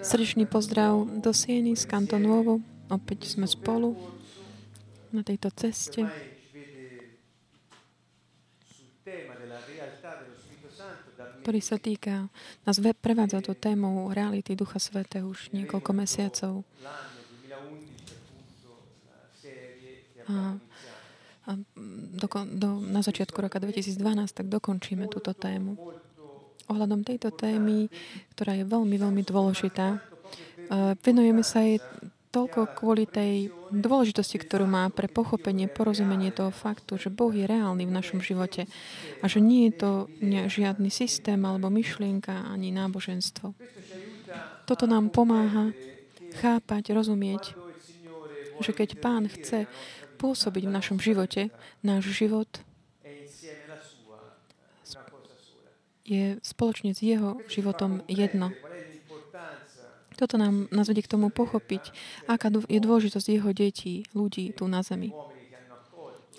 Srdečný pozdrav do Sieny z Kantonovo. Opäť sme spolu na tejto ceste. ktorý sa týka, nás prevádza to tému reality Ducha Svetého už niekoľko mesiacov. A, a do, do, na začiatku roka 2012 tak dokončíme túto tému ohľadom tejto témy, ktorá je veľmi, veľmi dôležitá. Venujeme sa jej toľko kvôli tej dôležitosti, ktorú má pre pochopenie, porozumenie toho faktu, že Boh je reálny v našom živote a že nie je to žiadny systém alebo myšlienka ani náboženstvo. Toto nám pomáha chápať, rozumieť, že keď Pán chce pôsobiť v našom živote, náš život je spoločne s jeho životom jedno. Toto nám nás vedie k tomu pochopiť, aká je dôležitosť jeho detí, ľudí tu na zemi.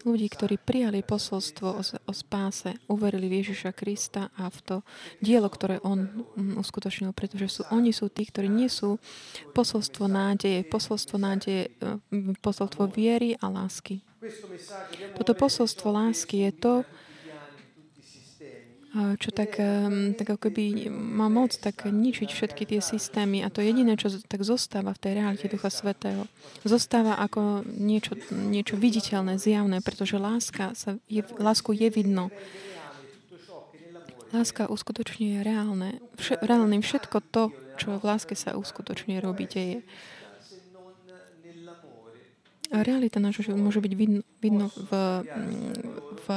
Ľudí, ktorí prijali posolstvo o, o spáse, uverili v Ježiša Krista a v to dielo, ktoré on mm, uskutočnil, pretože sú, oni sú tí, ktorí nie sú posolstvo nádeje, posolstvo nádeje, e, posolstvo viery a lásky. Toto posolstvo lásky je to, čo tak, tak ako keby má moc tak ničiť všetky tie systémy a to jediné, čo tak zostáva v tej realite Ducha Svetého. Zostáva ako niečo, niečo viditeľné, zjavné, pretože láska sa je, lásku je vidno. Láska uskutočne je reálne. Vše, reálne všetko to, čo v láske sa uskutočne robí, deje. Realita nášho môže byť vidno, vidno v, v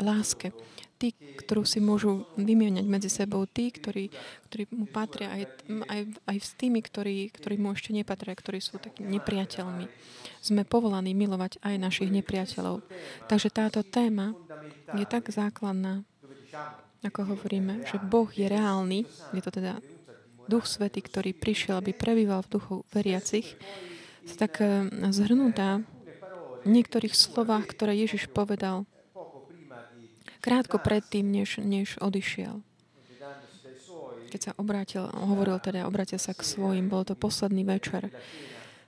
láske tí, ktorú si môžu vymieňať medzi sebou, tí, ktorí, ktorí mu patria, aj, aj, aj s tými, ktorí, ktorí mu ešte nepatria, ktorí sú takými nepriateľmi. Sme povolaní milovať aj našich nepriateľov. Takže táto téma je tak základná, ako hovoríme, že Boh je reálny, je to teda Duch Svety, ktorý prišiel, aby prebýval v duchu veriacich, tak eh, zhrnutá v niektorých slovách, ktoré Ježiš povedal krátko predtým, než, než odišiel. Keď sa obrátil, hovoril teda, obrátil sa k svojim, bol to posledný večer,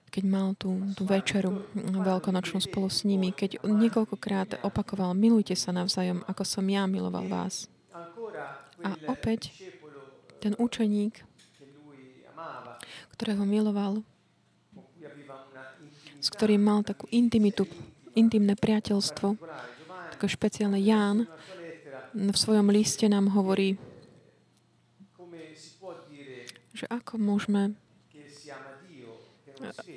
keď mal tú, tú večeru veľkonočnú spolu s nimi, keď niekoľkokrát opakoval, milujte sa navzájom, ako som ja miloval vás. A opäť ten učeník, ktorého miloval, s ktorým mal takú intimitu, intimné priateľstvo, také špeciálne Ján v svojom liste nám hovorí, že ako môžeme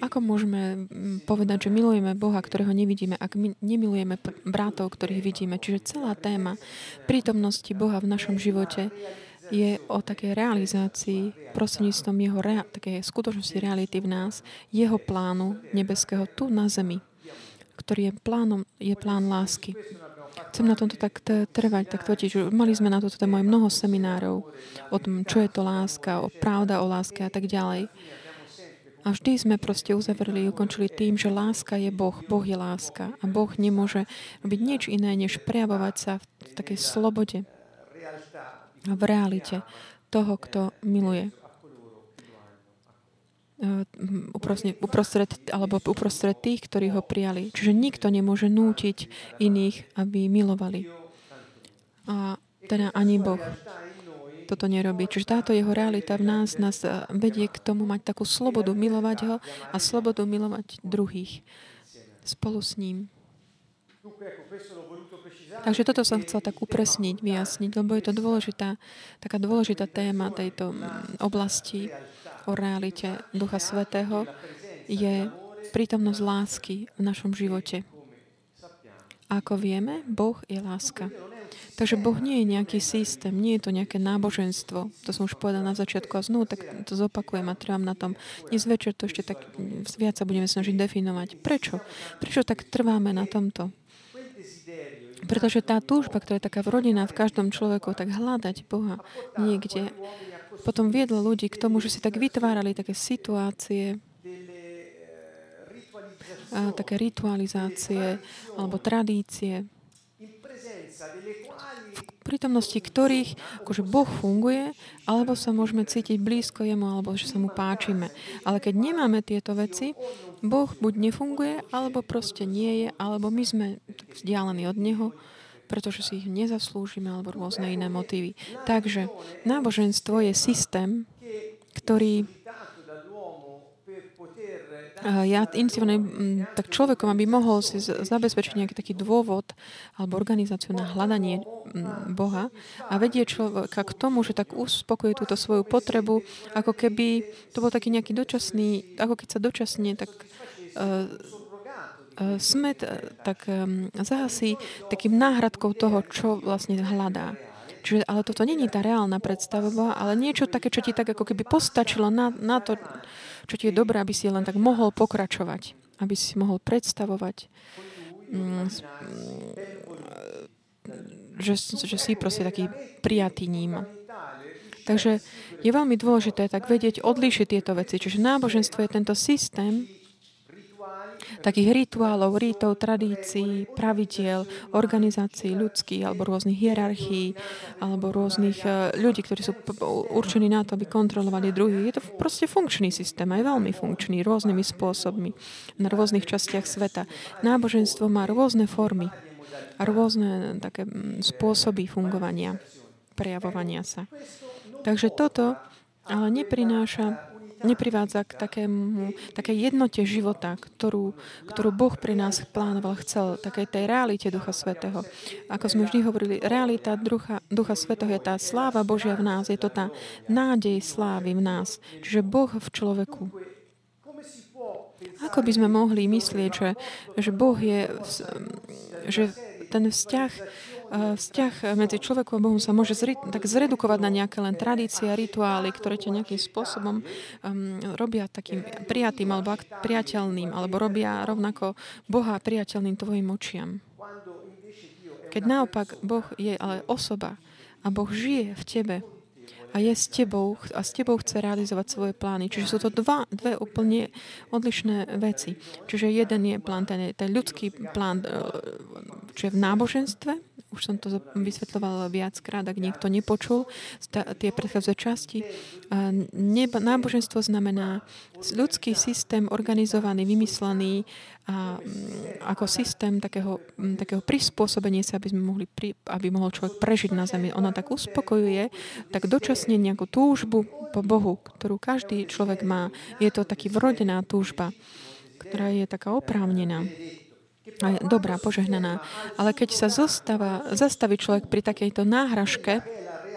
ako môžeme povedať, že milujeme Boha, ktorého nevidíme, ak my nemilujeme bratov, ktorých vidíme? Čiže celá téma prítomnosti Boha v našom živote je o takej realizácii prostredníctvom jeho rea- také skutočnosti reality v nás, jeho plánu nebeského tu na zemi, ktorý je plánom, je plán lásky. Chcem na tomto tak trvať, tak totiž mali sme na toto tému aj mnoho seminárov o tom, čo je to láska, o pravda o láske a tak ďalej. A vždy sme proste uzavreli, ukončili tým, že láska je Boh, Boh je láska a Boh nemôže robiť nič iné, než prejavovať sa v takej slobode a v realite toho, kto miluje. Eh, uprostred, uprostred, alebo uprostred tých, ktorí ho prijali. Čiže nikto nemôže nútiť iných, aby milovali. A teda ani Boh toto nerobí. Čiže táto jeho realita v nás nás eh, vedie k tomu mať takú slobodu milovať ho a slobodu milovať druhých spolu s ním. Takže toto som chcel tak upresniť, vyjasniť, lebo je to dôležitá, taká dôležitá téma tejto mm, oblasti o realite Ducha Svetého je prítomnosť lásky v našom živote. A ako vieme, Boh je láska. Takže Boh nie je nejaký systém, nie je to nejaké náboženstvo. To som už povedal na začiatku a znovu, tak to zopakujem a trvám na tom. Dnes večer to ešte tak viac sa budeme snažiť definovať. Prečo? Prečo tak trváme na tomto? Pretože tá túžba, ktorá je taká vrodená v každom človeku, tak hľadať Boha niekde potom viedlo ľudí k tomu, že si tak vytvárali také situácie, a také ritualizácie alebo tradície v prítomnosti ktorých akože Boh funguje, alebo sa môžeme cítiť blízko jemu, alebo že sa mu páčime. Ale keď nemáme tieto veci, Boh buď nefunguje, alebo proste nie je, alebo my sme vzdialení od Neho, pretože si ich nezaslúžime, alebo rôzne iné motívy. Takže náboženstvo je systém, ktorý ja iniciovaný tak človekom, aby mohol si zabezpečiť nejaký taký dôvod alebo organizáciu na hľadanie Boha a vedie človeka k tomu, že tak uspokojí túto svoju potrebu, ako keby to bol taký nejaký dočasný, ako keď sa dočasne tak uh, smet uh, tak um, zahasí takým náhradkou toho, čo vlastne hľadá. Čiže, ale toto není tá reálna predstava, ale niečo také, čo ti tak ako keby postačilo na, na to, čo ti je dobré, aby si len tak mohol pokračovať, aby si mohol predstavovať, mm, že, že si proste taký prijatý ním. Takže je veľmi dôležité tak vedieť odlíšiť tieto veci. Čiže náboženstvo je tento systém, takých rituálov, rítov, tradícií, pravidiel, organizácií ľudských alebo rôznych hierarchií alebo rôznych eh, ľudí, ktorí sú určení na to, aby kontrolovali druhých. Je to proste funkčný systém, aj veľmi funkčný, rôznymi spôsobmi na rôznych častiach sveta. Náboženstvo má rôzne formy a rôzne také mm, spôsoby fungovania, prejavovania sa. Takže toto ale neprináša neprivádza k takému, také jednote života, ktorú, ktorú Boh pri nás plánoval, chcel, takej tej realite Ducha Svetého. Ako sme vždy hovorili, realita Ducha, Ducha Svetého je tá sláva Božia v nás, je to tá nádej slávy v nás. Čiže Boh v človeku. Ako by sme mohli myslieť, že, že Boh je, že ten vzťah vzťah medzi človekom a Bohom sa môže zri- tak zredukovať na nejaké len tradície a rituály, ktoré ťa nejakým spôsobom um, robia takým prijatým alebo priateľným, alebo robia rovnako Boha priateľným tvojim očiam. Keď naopak Boh je ale osoba a Boh žije v tebe, a je s tebou a s tebou chce realizovať svoje plány. Čiže sú to dva, dve úplne odlišné veci. Čiže jeden je plán, ten, ten ľudský plán, eh, čo je v náboženstve, už som to vysvetľovala viackrát, ak niekto nepočul tie predchádzajúce časti. Neba, náboženstvo znamená ľudský systém organizovaný, vymyslený a, mm, ako systém takého, mm, takého prispôsobenia sa, aby, sme mohli, pri, aby mohol človek prežiť na zemi. Ona tak uspokojuje, tak dočasne nejakú túžbu po Bohu, ktorú každý človek má. Je to taký vrodená túžba, ktorá je taká oprávnená dobrá, požehnaná. Ale keď sa zostáva, zastaví človek pri takejto náhražke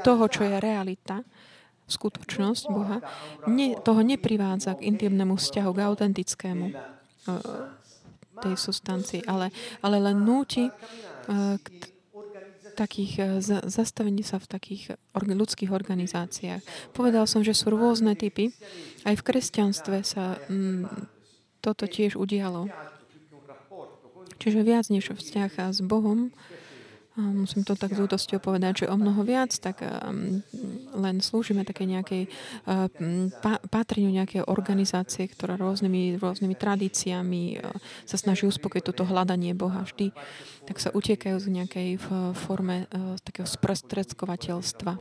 toho, čo je realita, skutočnosť Boha, ne, toho neprivádza k intimnému vzťahu, k autentickému uh, tej sustancii, ale, ale len núti uh, k takých uh, zastavení sa v takých ľudských organizáciách. Povedal som, že sú rôzne typy. Aj v kresťanstve sa mm, toto tiež udialo. Čiže viac než vzťah s Bohom, musím to tak z útosťou povedať, že o mnoho viac, tak um, len slúžime také nejakej uh, patreniu nejakej organizácie, ktorá rôznymi, rôznymi tradíciami uh, sa snaží uspokojiť toto hľadanie Boha vždy, tak sa utiekajú z nejakej forme uh, takého sprostredkovateľstva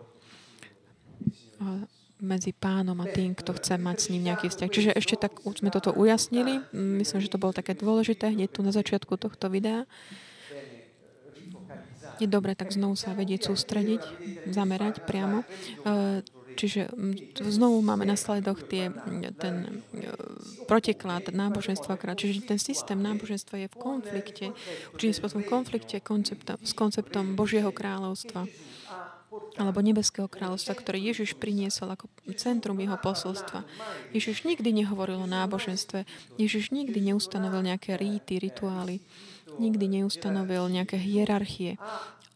medzi pánom a tým, kto chce mať s ním nejaký vzťah. Čiže ešte tak sme toto ujasnili. Myslím, že to bolo také dôležité hneď tu na začiatku tohto videa. Je dobre tak znovu sa vedieť sústrediť, zamerať priamo. E, čiže znovu máme na sledoch tie, ten e, protiklad náboženstva. Čiže ten systém náboženstva je v konflikte, určitým spôsobom v konflikte konceptom, s konceptom Božieho kráľovstva alebo nebeského kráľovstva, ktoré Ježiš priniesol ako centrum jeho posolstva. Ježiš nikdy nehovoril o náboženstve. Ježiš nikdy neustanovil nejaké ríty, rituály. Nikdy neustanovil nejaké hierarchie.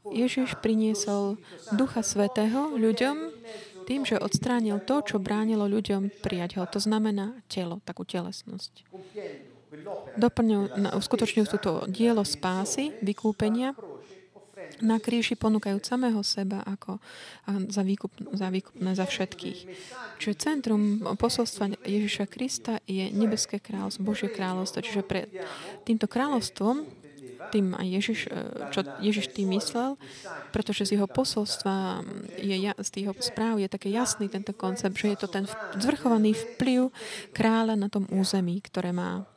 Ježiš priniesol Ducha Svetého ľuďom tým, že odstránil to, čo bránilo ľuďom prijať ho. To znamená telo, takú telesnosť. Doplňujú, uskutočňujú túto dielo spásy, vykúpenia, na kríži ponúkajúc samého seba ako za, výkup, za výkupné za všetkých. Čiže centrum posolstva Ježiša Krista je nebeské kráľovstvo, Božie kráľovstvo. Čiže pre týmto kráľovstvom tým aj Ježiš, e, čo Ježiš tým myslel, pretože z jeho posolstva, je, z jeho správ je také jasný tento koncept, že je to ten zvrchovaný vplyv kráľa na tom území, ktoré má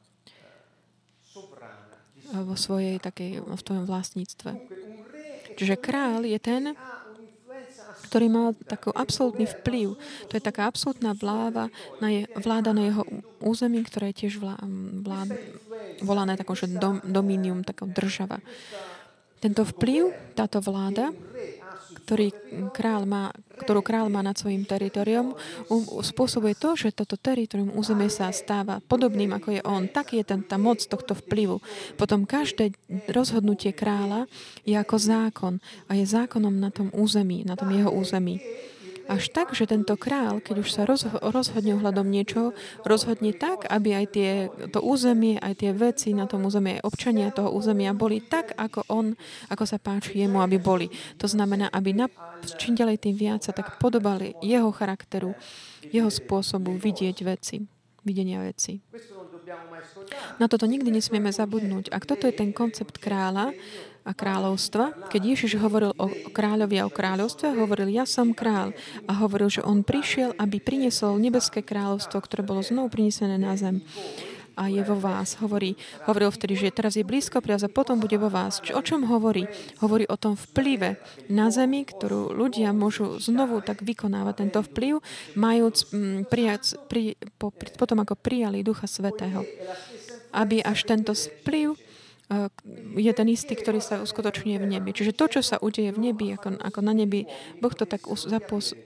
vo svojej takej, v tvojom vlastníctve. Čiže král je ten, ktorý mal taký absolútny vplyv. To je taká absolútna vláda na, je, vláda na jeho území, ktoré je tiež vlá, vlád, volané takou, že dom, dominium, taká država. Tento vplyv, táto vláda ktorý král má, ktorú král má nad svojim teritoriom, spôsobuje to, že toto teritorium územie sa stáva podobným, ako je on. Tak je ten, tá moc tohto vplyvu. Potom každé rozhodnutie kráľa je ako zákon a je zákonom na tom území, na tom jeho území. Až tak, že tento král, keď už sa rozhodne ohľadom niečoho, rozhodne tak, aby aj tie, to územie, aj tie veci na tom území, aj občania toho územia boli tak, ako on, ako sa páči jemu, aby boli. To znamená, aby na, čím ďalej tým viac sa tak podobali jeho charakteru, jeho spôsobu vidieť veci, videnia veci. Na toto nikdy nesmieme zabudnúť. Ak toto je ten koncept kráľa, a kráľovstva. Keď Ježiš hovoril o kráľovi a o kráľovstve, hovoril, ja som král. A hovoril, že on prišiel, aby priniesol nebeské kráľovstvo, ktoré bolo znovu prinesené na zem a je vo vás. Hovorí, hovoril vtedy, že teraz je blízko priaz a potom bude vo vás. Čo, o čom hovorí? Hovorí o tom vplyve na zemi, ktorú ľudia môžu znovu tak vykonávať tento vplyv, majúc mm, prijať, pri, po, potom ako prijali Ducha Svetého. Aby až tento vplyv je ten istý, ktorý sa uskutočňuje v nebi. Čiže to, čo sa udeje v nebi, ako, ako na nebi, Boh to tak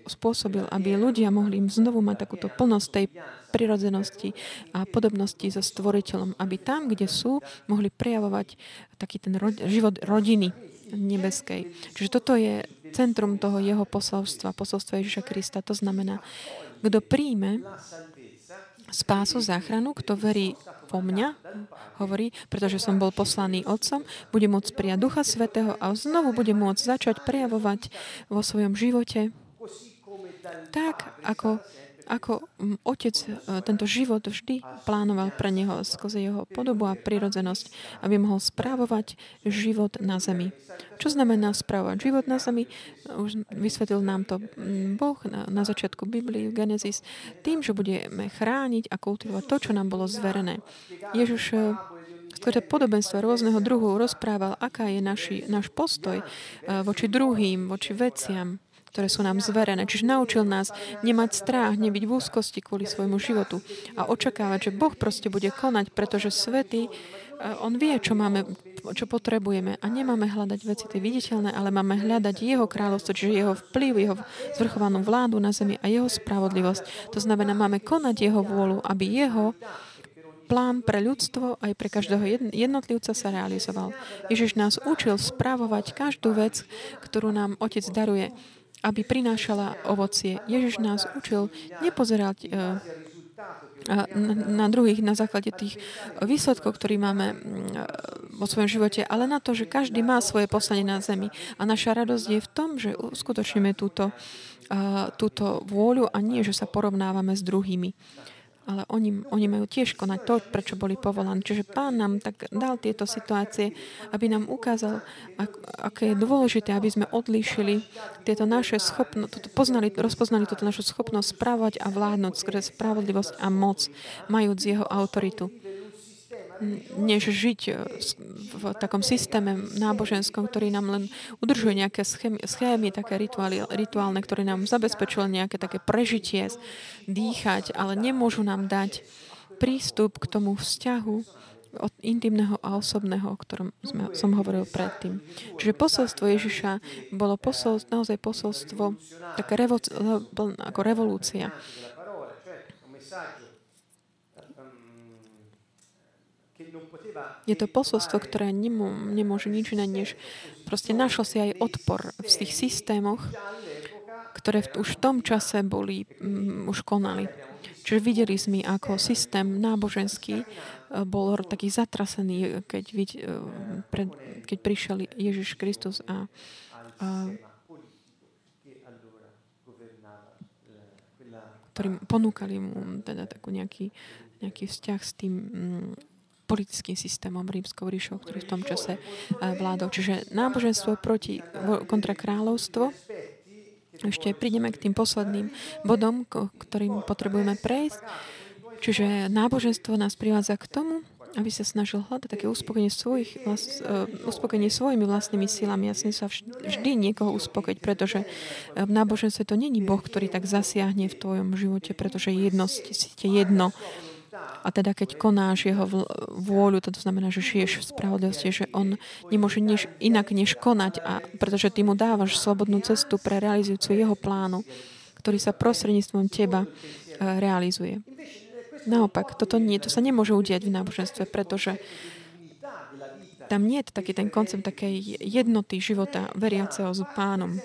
spôsobil, aby ľudia mohli im znovu mať takúto plnosť tej prirodzenosti a podobnosti so stvoriteľom, aby tam, kde sú, mohli prejavovať taký ten rod, život rodiny nebeskej. Čiže toto je centrum toho jeho posolstva, posolstva Ježiša Krista. To znamená, kto príjme spásu, záchranu, kto verí vo mňa, hovorí, pretože som bol poslaný Otcom, bude môcť prijať Ducha Svetého a znovu bude môcť začať prejavovať vo svojom živote tak, ako ako otec e, tento život vždy plánoval pre neho skrze jeho podobu a prirodzenosť, aby mohol správovať život na zemi. Čo znamená správovať život na zemi? Už vysvetlil nám to Boh na, na začiatku Biblii v Genesis tým, že budeme chrániť a kultivovať to, čo nám bolo zverené. Ježiš e, skrze podobenstva rôzneho druhu rozprával, aká je naši, náš postoj e, voči druhým, voči veciam, ktoré sú nám zverené. Čiže naučil nás nemať strach, nebyť v úzkosti kvôli svojmu životu a očakávať, že Boh proste bude konať, pretože Svetý, eh, On vie, čo máme, čo potrebujeme a nemáme hľadať veci tie viditeľné, ale máme hľadať Jeho kráľovstvo, čiže Jeho vplyv, Jeho zvrchovanú vládu na zemi a Jeho spravodlivosť. To znamená, máme konať Jeho vôľu, aby Jeho plán pre ľudstvo aj pre každého jednotlivca sa realizoval. Ježiš nás učil správovať každú vec, ktorú nám Otec daruje aby prinášala ovocie. Ježiš nás učil nepozerať uh, na, druhých na základe tých výsledkov, ktorý máme mm, vo svojom živote, ale na to, že každý má svoje poslanie na zemi. A naša radosť je v tom, že uskutočníme túto, túto vôľu a nie, že sa porovnávame s druhými ale oni, oni majú tiež konať to, prečo boli povolaní. Čiže pán nám tak dal tieto situácie, aby nám ukázal, ak, aké je dôležité, aby sme odlíšili tieto naše poznali, rozpoznali túto našu schopnosť správať a vládnuť skrze spravodlivosť a moc, majúc jeho autoritu než žiť e, v takom systéme náboženskom, ktorý nám len udržuje nejaké schémy, schémy také rituály, rituálne, ktoré nám zabezpečujú nejaké také prežitie, dýchať, ale nemôžu nám dať prístup k tomu vzťahu od intimného a osobného, o ktorom sme, som hovoril predtým. Čiže posolstvo Ježiša bolo posolstvo, naozaj posolstvo, také revo, ako revolúcia. Je to posolstvo, ktoré nemô, nemôže nič iné, než proste našlo si aj odpor v tých systémoch, ktoré v, už v tom čase boli, um, už konali. Čiže videli sme, ako systém náboženský uh, bol taký zatrasený, keď, vid, uh, pred, keď prišiel Ježiš Kristus a, a ktorým ponúkali mu teda takú nejaký, nejaký vzťah s tým um, politickým systémom rímskou ríšou, ktorý v tom čase vládol. Čiže náboženstvo proti, kontra kráľovstvo. Ešte prídeme k tým posledným bodom, ktorým potrebujeme prejsť. Čiže náboženstvo nás privádza k tomu, aby sa snažil hľadať také uspokojenie, svojich, vlast, uh, uspokojenie svojimi vlastnými silami. Ja sa vždy niekoho uspokojiť, pretože v náboženstve to není Boh, ktorý tak zasiahne v tvojom živote, pretože jedno, ste jedno. A teda keď konáš jeho vôľu, to znamená, že žiješ v spravodlivosti, že on nemôže než, inak než konať, a, pretože ty mu dávaš slobodnú cestu pre realizáciu jeho plánu, ktorý sa prostredníctvom teba uh, realizuje. Naopak, toto nie, to sa nemôže udiať v náboženstve, pretože tam nie je taký ten koncept takej jednoty života veriaceho s pánom.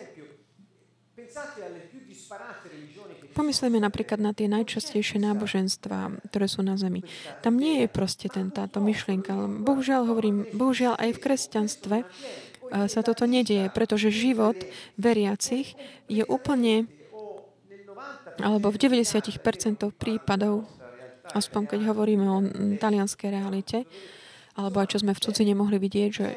Pomyslíme napríklad na tie najčastejšie náboženstva, ktoré sú na Zemi. Tam nie je proste ten, táto myšlienka. Bohužiaľ, hovorím, bohužiaľ aj v kresťanstve sa toto nedieje, pretože život veriacich je úplne, alebo v 90% prípadov aspoň keď hovoríme o talianskej realite, alebo aj čo sme v cudzine mohli vidieť, že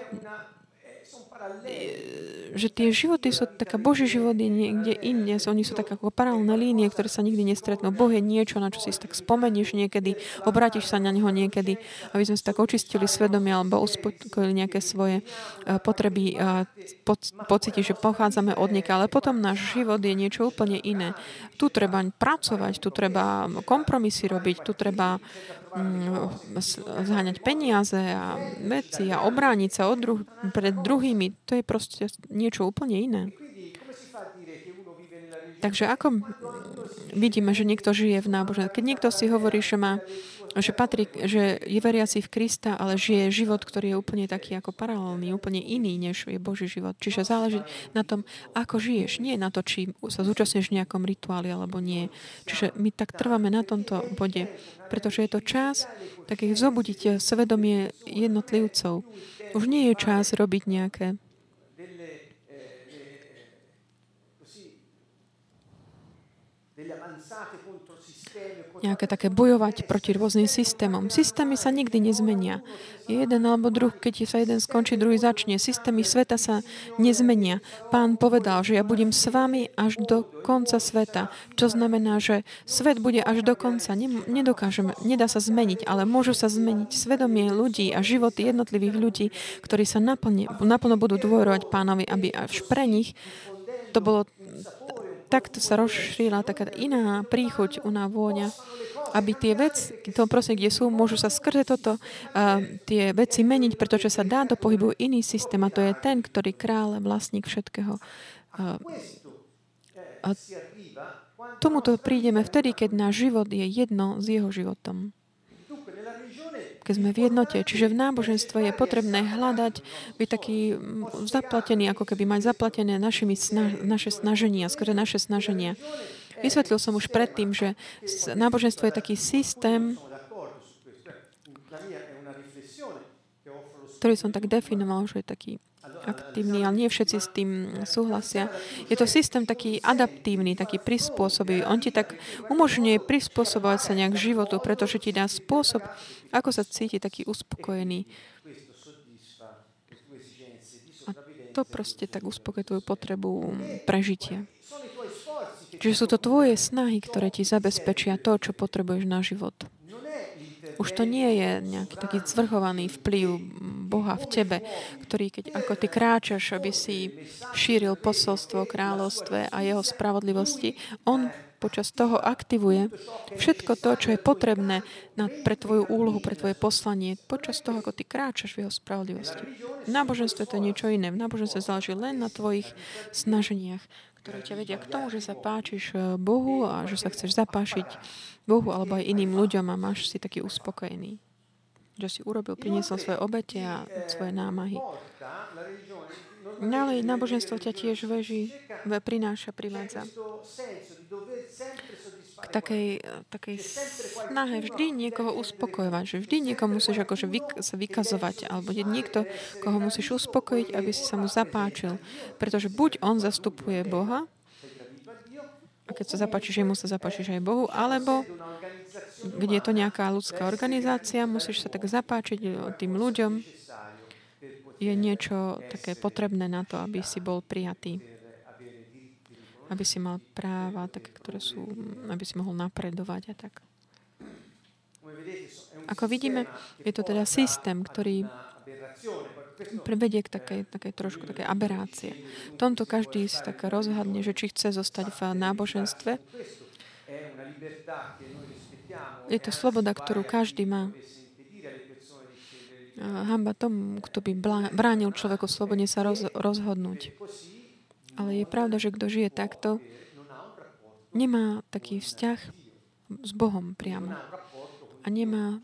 že tie životy sú, taká Boží život je niekde inde, oni sú tak ako paralelné línie, ktoré sa nikdy nestretnú. Boh je niečo, na čo si tak spomenieš niekedy, obrátiš sa na Neho niekedy, aby sme si tak očistili svedomie alebo uspokojili nejaké svoje e, potreby a pocity, že pochádzame od nieka, ale potom náš život je niečo úplne iné. Tu treba pracovať, tu treba kompromisy robiť, tu treba Mm, zháňať peniaze a veci a obrániť sa od druh- pred druhými, to je proste niečo úplne iné. Takže ako vidíme, že niekto žije v náboženstve? Keď niekto si hovorí, že má že patrí, že je veriaci v Krista, ale žije život, ktorý je úplne taký ako paralelný, úplne iný, než je Boží život. Čiže záleží na tom, ako žiješ, nie na to, či sa zúčastníš v nejakom rituáli alebo nie. Čiže my tak trváme na tomto bode, pretože je to čas takých zobudiť svedomie jednotlivcov. Už nie je čas robiť nejaké nejaké také bojovať proti rôznym systémom. Systémy sa nikdy nezmenia. Jeden alebo druh, keď sa jeden skončí, druhý začne. Systémy sveta sa nezmenia. Pán povedal, že ja budem s vami až do konca sveta. Čo znamená, že svet bude až do konca. Nedokážeme, nedá sa zmeniť, ale môžu sa zmeniť svedomie ľudí a životy jednotlivých ľudí, ktorí sa naplne, naplno budú dôverovať pánovi, aby až pre nich to bolo takto sa rozšírila taká iná príchuť, uná vôňa, aby tie veci, to prosím, kde sú, môžu sa skrze toto uh, tie veci meniť, pretože sa dá do pohybu iný systém a to je ten, ktorý kráľ, vlastník všetkého. Uh, a tomuto prídeme vtedy, keď náš život je jedno s jeho životom keď sme v jednote. Čiže v náboženstve je potrebné hľadať, byť taký mm, zaplatený, ako keby mať zaplatené našimi sna- naše snaženia, skôr naše snaženia. Vysvetlil som už predtým, že náboženstvo je taký systém, ktorý som tak definoval, že je taký aktívny, ale nie všetci s tým súhlasia. Je to systém taký adaptívny, taký prispôsobivý. On ti tak umožňuje prispôsobovať sa nejak životu, pretože ti dá spôsob, ako sa cíti taký uspokojený. A to proste tak uspokojí tvoju potrebu prežitia. Čiže sú to tvoje snahy, ktoré ti zabezpečia to, čo potrebuješ na život. Už to nie je nejaký taký zvrchovaný vplyv Boha v tebe, ktorý, keď ako ty kráčaš, aby si šíril posolstvo o kráľovstve a jeho spravodlivosti, on počas toho aktivuje všetko to, čo je potrebné na, pre tvoju úlohu, pre tvoje poslanie, počas toho, ako ty kráčaš v jeho spravodlivosti. V náboženstve to je niečo iné. V náboženstve záleží len na tvojich snaženiach, ktoré ťa vedia k tomu, že sa páčiš eh, Bohu a že sa chceš zapášiť Bohu alebo aj iným ľuďom a máš si taký uspokojený. Že si urobil, priniesol svoje obete a svoje námahy. Ďalej, náboženstvo ťa tiež veží, prináša, privádza k takej, takej snahe vždy niekoho uspokojovať, že vždy niekoho musíš akože vyk- sa vykazovať, alebo je niekto, koho musíš uspokojiť, aby si sa mu zapáčil. Pretože buď on zastupuje Boha, a keď sa zapáčiš jemu, sa zapáčiš aj Bohu, alebo kde je to nejaká ľudská organizácia, musíš sa tak zapáčiť tým ľuďom. Je niečo také potrebné na to, aby si bol prijatý. Aby si mal práva, také, ktoré sú, aby si mohol napredovať a tak. Ako vidíme, je to teda systém, ktorý prevedie k takej, takej trošku také aberácie. V tomto každý si tak rozhodne, že či chce zostať v náboženstve. Je to sloboda, ktorú každý má. Hamba tomu, kto by bránil človeku slobodne sa roz, rozhodnúť. Ale je pravda, že kto žije takto, nemá taký vzťah s Bohom priamo. A nemá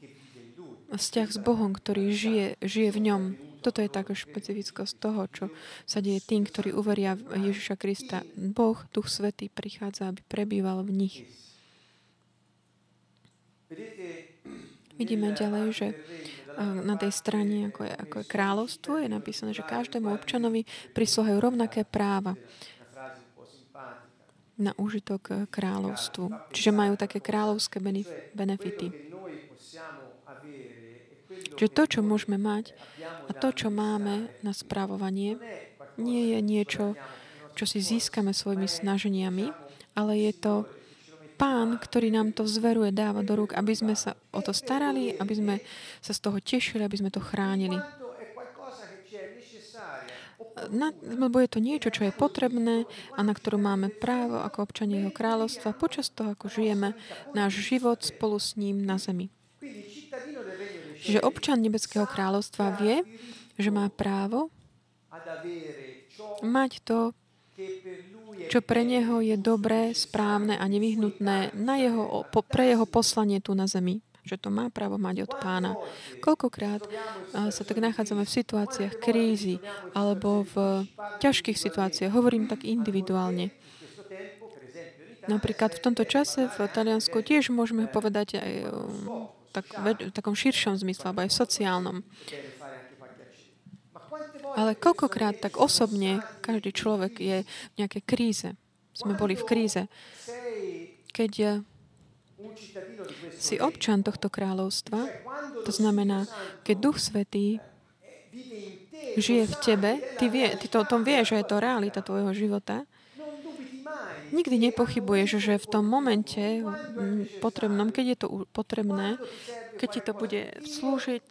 vzťah s Bohom, ktorý žije, žije v ňom. Toto je taká špecifickosť toho, čo sa deje tým, ktorí uveria v Ježiša Krista. Boh, Duch Svetý, prichádza, aby prebýval v nich. Vidíme ďalej, že na tej strane, ako je, ako je kráľovstvo, je napísané, že každému občanovi prisluhajú rovnaké práva na užitok kráľovstvu. Čiže majú také kráľovské benefity. Čiže to, čo môžeme mať a to, čo máme na správovanie, nie je niečo, čo si získame svojimi snaženiami, ale je to Pán, ktorý nám to zveruje, dáva do rúk, aby sme sa o to starali, aby sme sa z toho tešili, aby sme to chránili. Na, lebo je to niečo, čo je potrebné a na ktorú máme právo ako občania jeho kráľovstva počas toho, ako žijeme náš život spolu s ním na zemi. Čiže občan Nebeského kráľovstva vie, že má právo mať to, čo pre neho je dobré, správne a nevyhnutné na jeho, pre jeho poslanie tu na zemi že to má právo mať od pána. Koľkokrát sa tak nachádzame v situáciách krízy alebo v ťažkých situáciách, hovorím tak individuálne. Napríklad v tomto čase v Taliansku tiež môžeme povedať aj tak, v takom širšom zmysle, alebo aj v sociálnom. Ale koľkokrát tak osobne každý človek je v nejakej kríze. Sme boli v kríze. Keď eh, si občan tohto kráľovstva, to znamená, keď Duch Svetý žije v tebe, ty, vie, ty to o tom vieš, že je to realita tvojho života, nikdy nepochybuješ, že v tom momente potrebnom, keď je to potrebné, keď ti to bude slúžiť,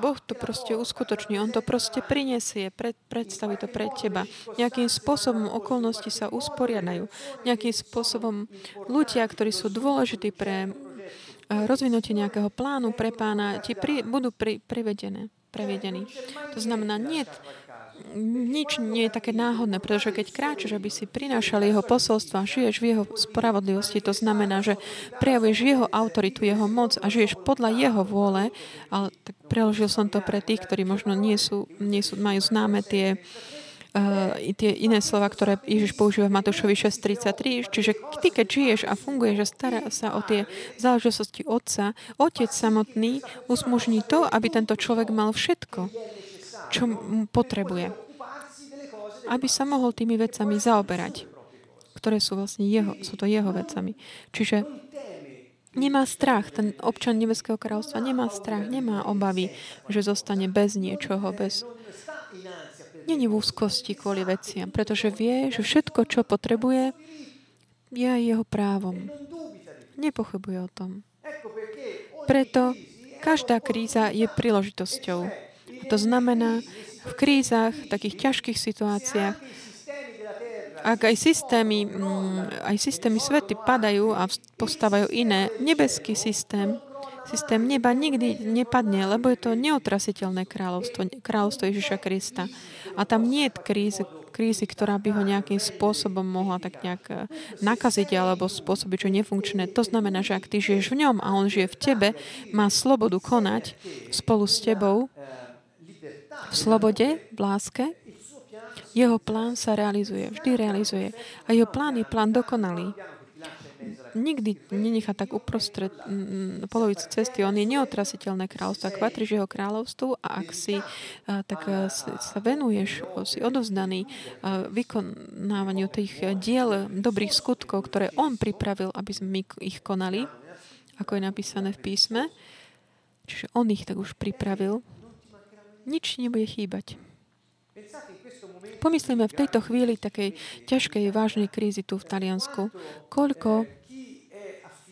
Boh to proste uskutoční. On to proste prinesie, pred, predstaví to pred teba. Nejakým spôsobom okolnosti sa usporiadajú. Nejakým spôsobom ľudia, ktorí sú dôležití pre rozvinutie nejakého plánu pre pána, ti pri, budú pri, privedené, prevedení. To znamená, nie nič nie je také náhodné, pretože keď kráčaš, aby si prinášal jeho posolstvo a žiješ v jeho spravodlivosti, to znamená, že prejavuješ jeho autoritu, jeho moc a žiješ podľa jeho vôle, ale tak preložil som to pre tých, ktorí možno nie sú, nie sú majú známe tie Uh, tie iné slova, ktoré Ježiš používa v Matúšovi 6.33. Čiže ty, keď žiješ a funguješ a stará sa o tie záležitosti Otca, Otec samotný usmožní to, aby tento človek mal všetko čo potrebuje. Aby sa mohol tými vecami zaoberať, ktoré sú vlastne jeho, sú to jeho vecami. Čiže nemá strach, ten občan Nebeského kráľovstva nemá strach, nemá obavy, že zostane bez niečoho, bez... Není v úzkosti kvôli veciam, pretože vie, že všetko, čo potrebuje, je jeho právom. Nepochybuje o tom. Preto každá kríza je príležitosťou to znamená, v krízach, v takých ťažkých situáciách, ak aj systémy, mm, aj systémy svety padajú a postávajú iné, nebeský systém, systém neba nikdy nepadne, lebo je to neotrasiteľné kráľovstvo, kráľovstvo Ježiša Krista. A tam nie je krízy, krízy, ktorá by ho nejakým spôsobom mohla tak nejak eh, nakaziť alebo spôsobiť, čo nefunkčné. To znamená, že ak ty žiješ v ňom a on žije v tebe, má slobodu konať spolu s tebou, v slobode, v láske, jeho plán sa realizuje, vždy realizuje. A jeho plán je plán dokonalý. nikdy nenechá tak uprostred mm, polovicu cesty. On je neotrasiteľné kráľovstvo. Ak patríš jeho kráľovstvu a ak si tak sa venuješ, si odovzdaný vykonávaniu tých diel dobrých skutkov, ktoré on pripravil, aby sme ich konali, ako je napísané v písme, čiže on ich tak už pripravil, nič nebude chýbať. Pomyslíme v tejto chvíli takej ťažkej, vážnej krízy tu v Taliansku, koľko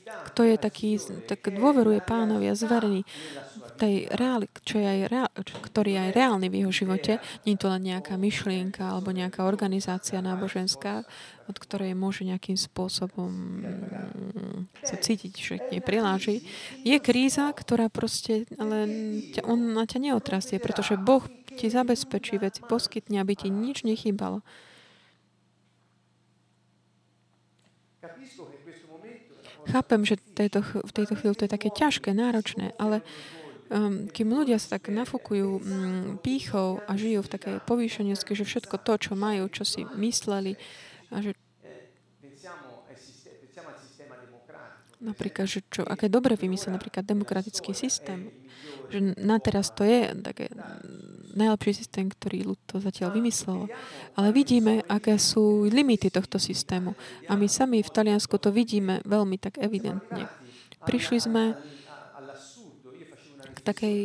kto je taký, tak dôveruje pánovi a zverený tej reáli, čo je aj reál, ktorý je aj reálny v jeho živote. Nie je to len nejaká myšlienka alebo nejaká organizácia náboženská, od ktorej môže nejakým spôsobom sa cítiť, že k nej priláži. Je kríza, ktorá proste, ale ťa, on na ťa neotrastie, pretože Boh ti zabezpečí veci, poskytne, aby ti nič nechýbalo. Chápem, že tejto, v tejto chvíli to je také ťažké, náročné, ale um, kým ľudia sa tak nafúkujú um, pýchou a žijú v takej povýšenosti, že všetko to, čo majú, čo si mysleli, a že napríklad, že čo, aké dobre vymyslel napríklad demokratický systém, že na teraz to je také najlepší systém, ktorý ľud to zatiaľ vymyslel. Ale vidíme, aké sú limity tohto systému. A my sami v Taliansku to vidíme veľmi tak evidentne. Prišli sme k takej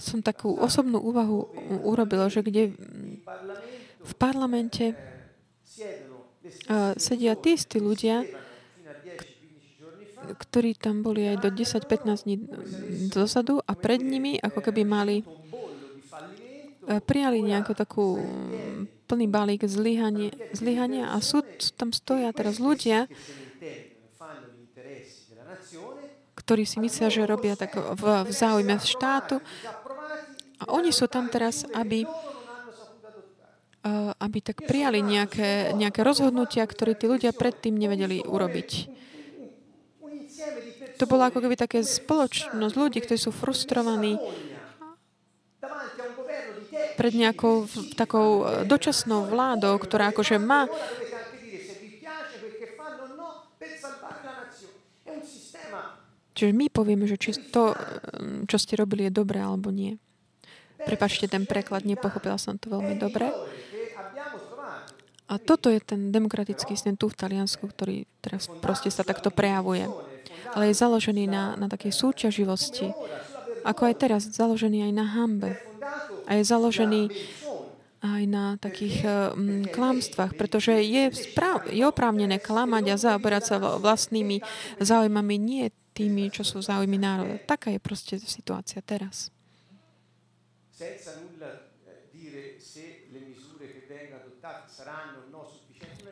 som takú osobnú úvahu urobil, že kde v parlamente sedia tí istí ľudia, ktorí tam boli aj do 10-15 dní dozadu a pred nimi ako keby mali e, prijali nejakú takú plný balík zlyhania, zlyhania a sú tam stoja teraz ľudia, ktorí si myslia, že robia tak v, v záujme štátu. A oni sú tam teraz, aby, aby tak prijali nejaké, nejaké rozhodnutia, ktoré tí ľudia predtým nevedeli urobiť. To bola ako keby také spoločnosť ľudí, ktorí sú frustrovaní pred nejakou takou e, dočasnou vládou, ktorá akože má Čiže my povieme, že či to, e, čo ste robili, je dobré alebo nie. Prepačte, ten preklad, nepochopila som to veľmi dobre. A toto je ten demokratický systém tu v Taliansku, ktorý teraz proste sa takto prejavuje ale je založený na, na takej súťaživosti. Ako aj teraz, založený aj na hambe. A je založený aj na takých um, klamstvách, pretože je, správ, je oprávnené klamať a zaoberať sa vlastnými záujmami, nie tými, čo sú záujmy národa. Taká je proste situácia teraz.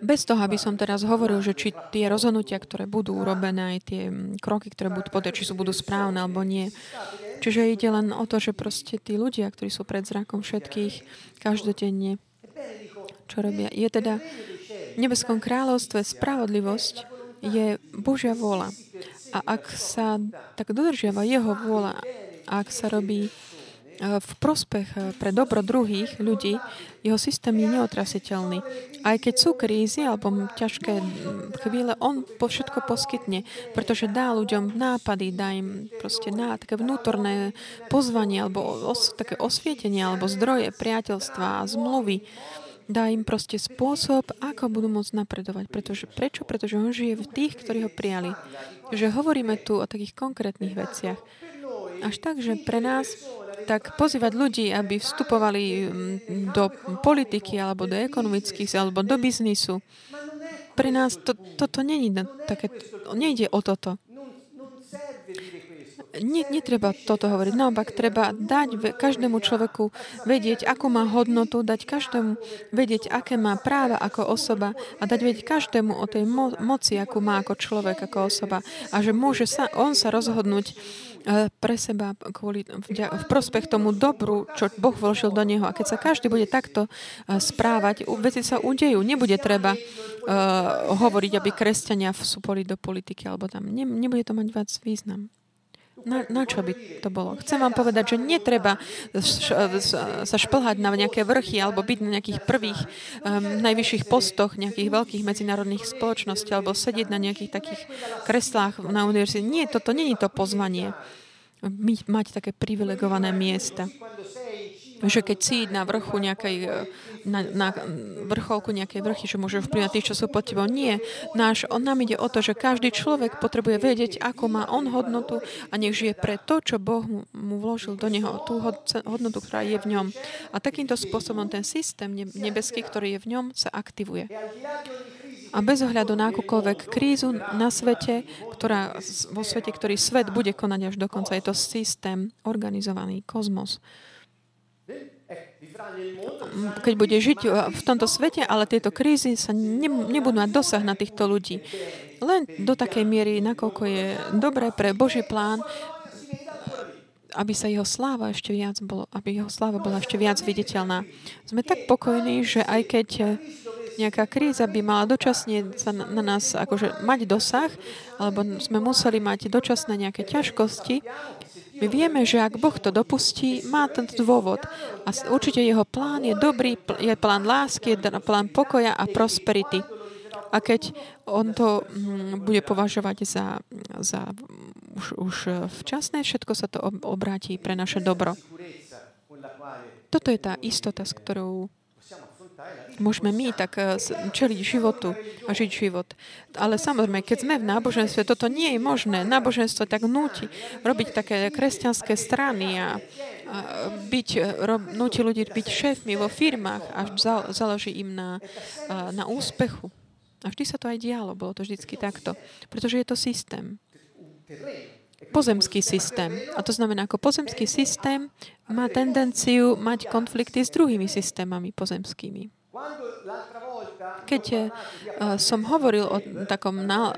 Bez toho, aby som teraz hovoril, že či tie rozhodnutia, ktoré budú urobené, aj tie kroky, ktoré budú poté, či sú budú správne alebo nie. Čiže ide len o to, že proste tí ľudia, ktorí sú pred zrakom všetkých, každodenne, čo robia. Je teda v nebeskom kráľovstve spravodlivosť je Božia vôľa. A ak sa tak dodržiava jeho vôľa, ak sa robí v prospech eh, pre dobro druhých ľudí, jeho systém je neotrasiteľný. Aj keď sú krízy alebo ťažké chvíle, on po všetko poskytne, pretože dá ľuďom nápady, dá im proste na také vnútorné pozvanie alebo os, také osvietenie alebo zdroje priateľstva a zmluvy. Dá im proste spôsob, ako budú môcť napredovať. Pretože, prečo? Pretože on žije v tých, ktorí ho prijali. Že hovoríme tu o takých konkrétnych veciach. Až tak, že pre nás tak pozývať ľudí, aby vstupovali mm, do politiky alebo do ekonomických alebo do biznisu. Pre nás to, toto není také, nejde o toto. Nie, netreba toto hovoriť. Naopak, treba dať každému človeku vedieť, akú má hodnotu, dať každému vedieť, aké má práva ako osoba a dať vedieť každému o tej mo- moci, akú má ako človek, ako osoba. A že môže sa, on sa rozhodnúť pre seba kvôli, v prospech tomu dobru, čo Boh vložil do neho. A keď sa každý bude takto správať, veci sa udejú. Nebude treba uh, hovoriť, aby kresťania vstúpili do politiky alebo tam. Ne, nebude to mať viac význam. Na, na čo by to bolo? Chcem vám povedať, že netreba sa šplhať na nejaké vrchy alebo byť na nejakých prvých um, najvyšších postoch nejakých veľkých medzinárodných spoločností alebo sedieť na nejakých takých kreslách na univerzite. Nie, toto není to pozvanie. Mať také privilegované miesta že keď si na vrchu nejakej, e, na, na vrcholku nejakej vrchy, že môže vplyvať tých, čo sú pod tebou. Nie. Náš, on nám ide o to, že každý človek potrebuje vedieť, ako má on hodnotu a nech žije pre to, čo Boh mu vložil do neho, tú hodnotu, ktorá je v ňom. A takýmto spôsobom ten systém nebeský, ktorý je v ňom, sa aktivuje. A bez ohľadu na akúkoľvek krízu na svete, ktorá, vo svete, ktorý svet bude konať až do konca, je to systém, organizovaný kozmos keď bude žiť v tomto svete, ale tieto krízy sa ne, nebudú mať dosah na týchto ľudí. Len do takej miery, nakoľko je dobré pre Boží plán, aby sa jeho sláva ešte viac bolo, aby jeho sláva bola ešte viac viditeľná. Sme tak pokojní, že aj keď nejaká kríza by mala dočasne sa na, nás akože mať dosah, alebo sme museli mať dočasné nejaké ťažkosti, my vieme, že ak Boh to dopustí, má tento dôvod. A určite jeho plán je dobrý, je plán lásky, je plán pokoja a prosperity. A keď on to mm, bude považovať za, za už, už včasné, všetko sa to obráti pre naše dobro. Toto je tá istota, s ktorou môžeme my tak eh, čeliť životu a žiť život. Ale samozrejme, keď sme v náboženstve, toto nie je možné. Náboženstvo tak núti robiť také kresťanské strany a, a byť, rob, núti ľudí byť šéfmi vo firmách a založí im na, na úspechu. A vždy sa to aj dialo, bolo to vždycky takto. Pretože je to systém. Pozemský systém. A to znamená, ako pozemský systém má tendenciu mať konflikty s druhými systémami pozemskými. Keď som hovoril o takom na,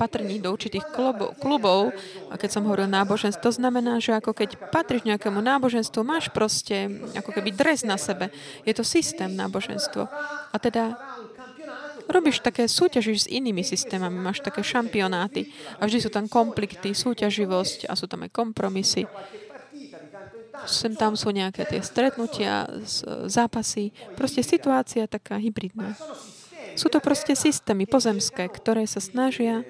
patrní do určitých klubov, klubov, a keď som hovoril náboženstvo, to znamená, že ako keď patríš nejakému náboženstvu, máš proste ako keby dres na sebe. Je to systém náboženstvo. A teda robíš také súťažiš s inými systémami, máš také šampionáty a vždy sú tam konflikty, súťaživosť a sú tam aj kompromisy sem tam sú nejaké tie stretnutia, zápasy. Proste situácia taká hybridná. Sú to proste systémy pozemské, ktoré sa snažia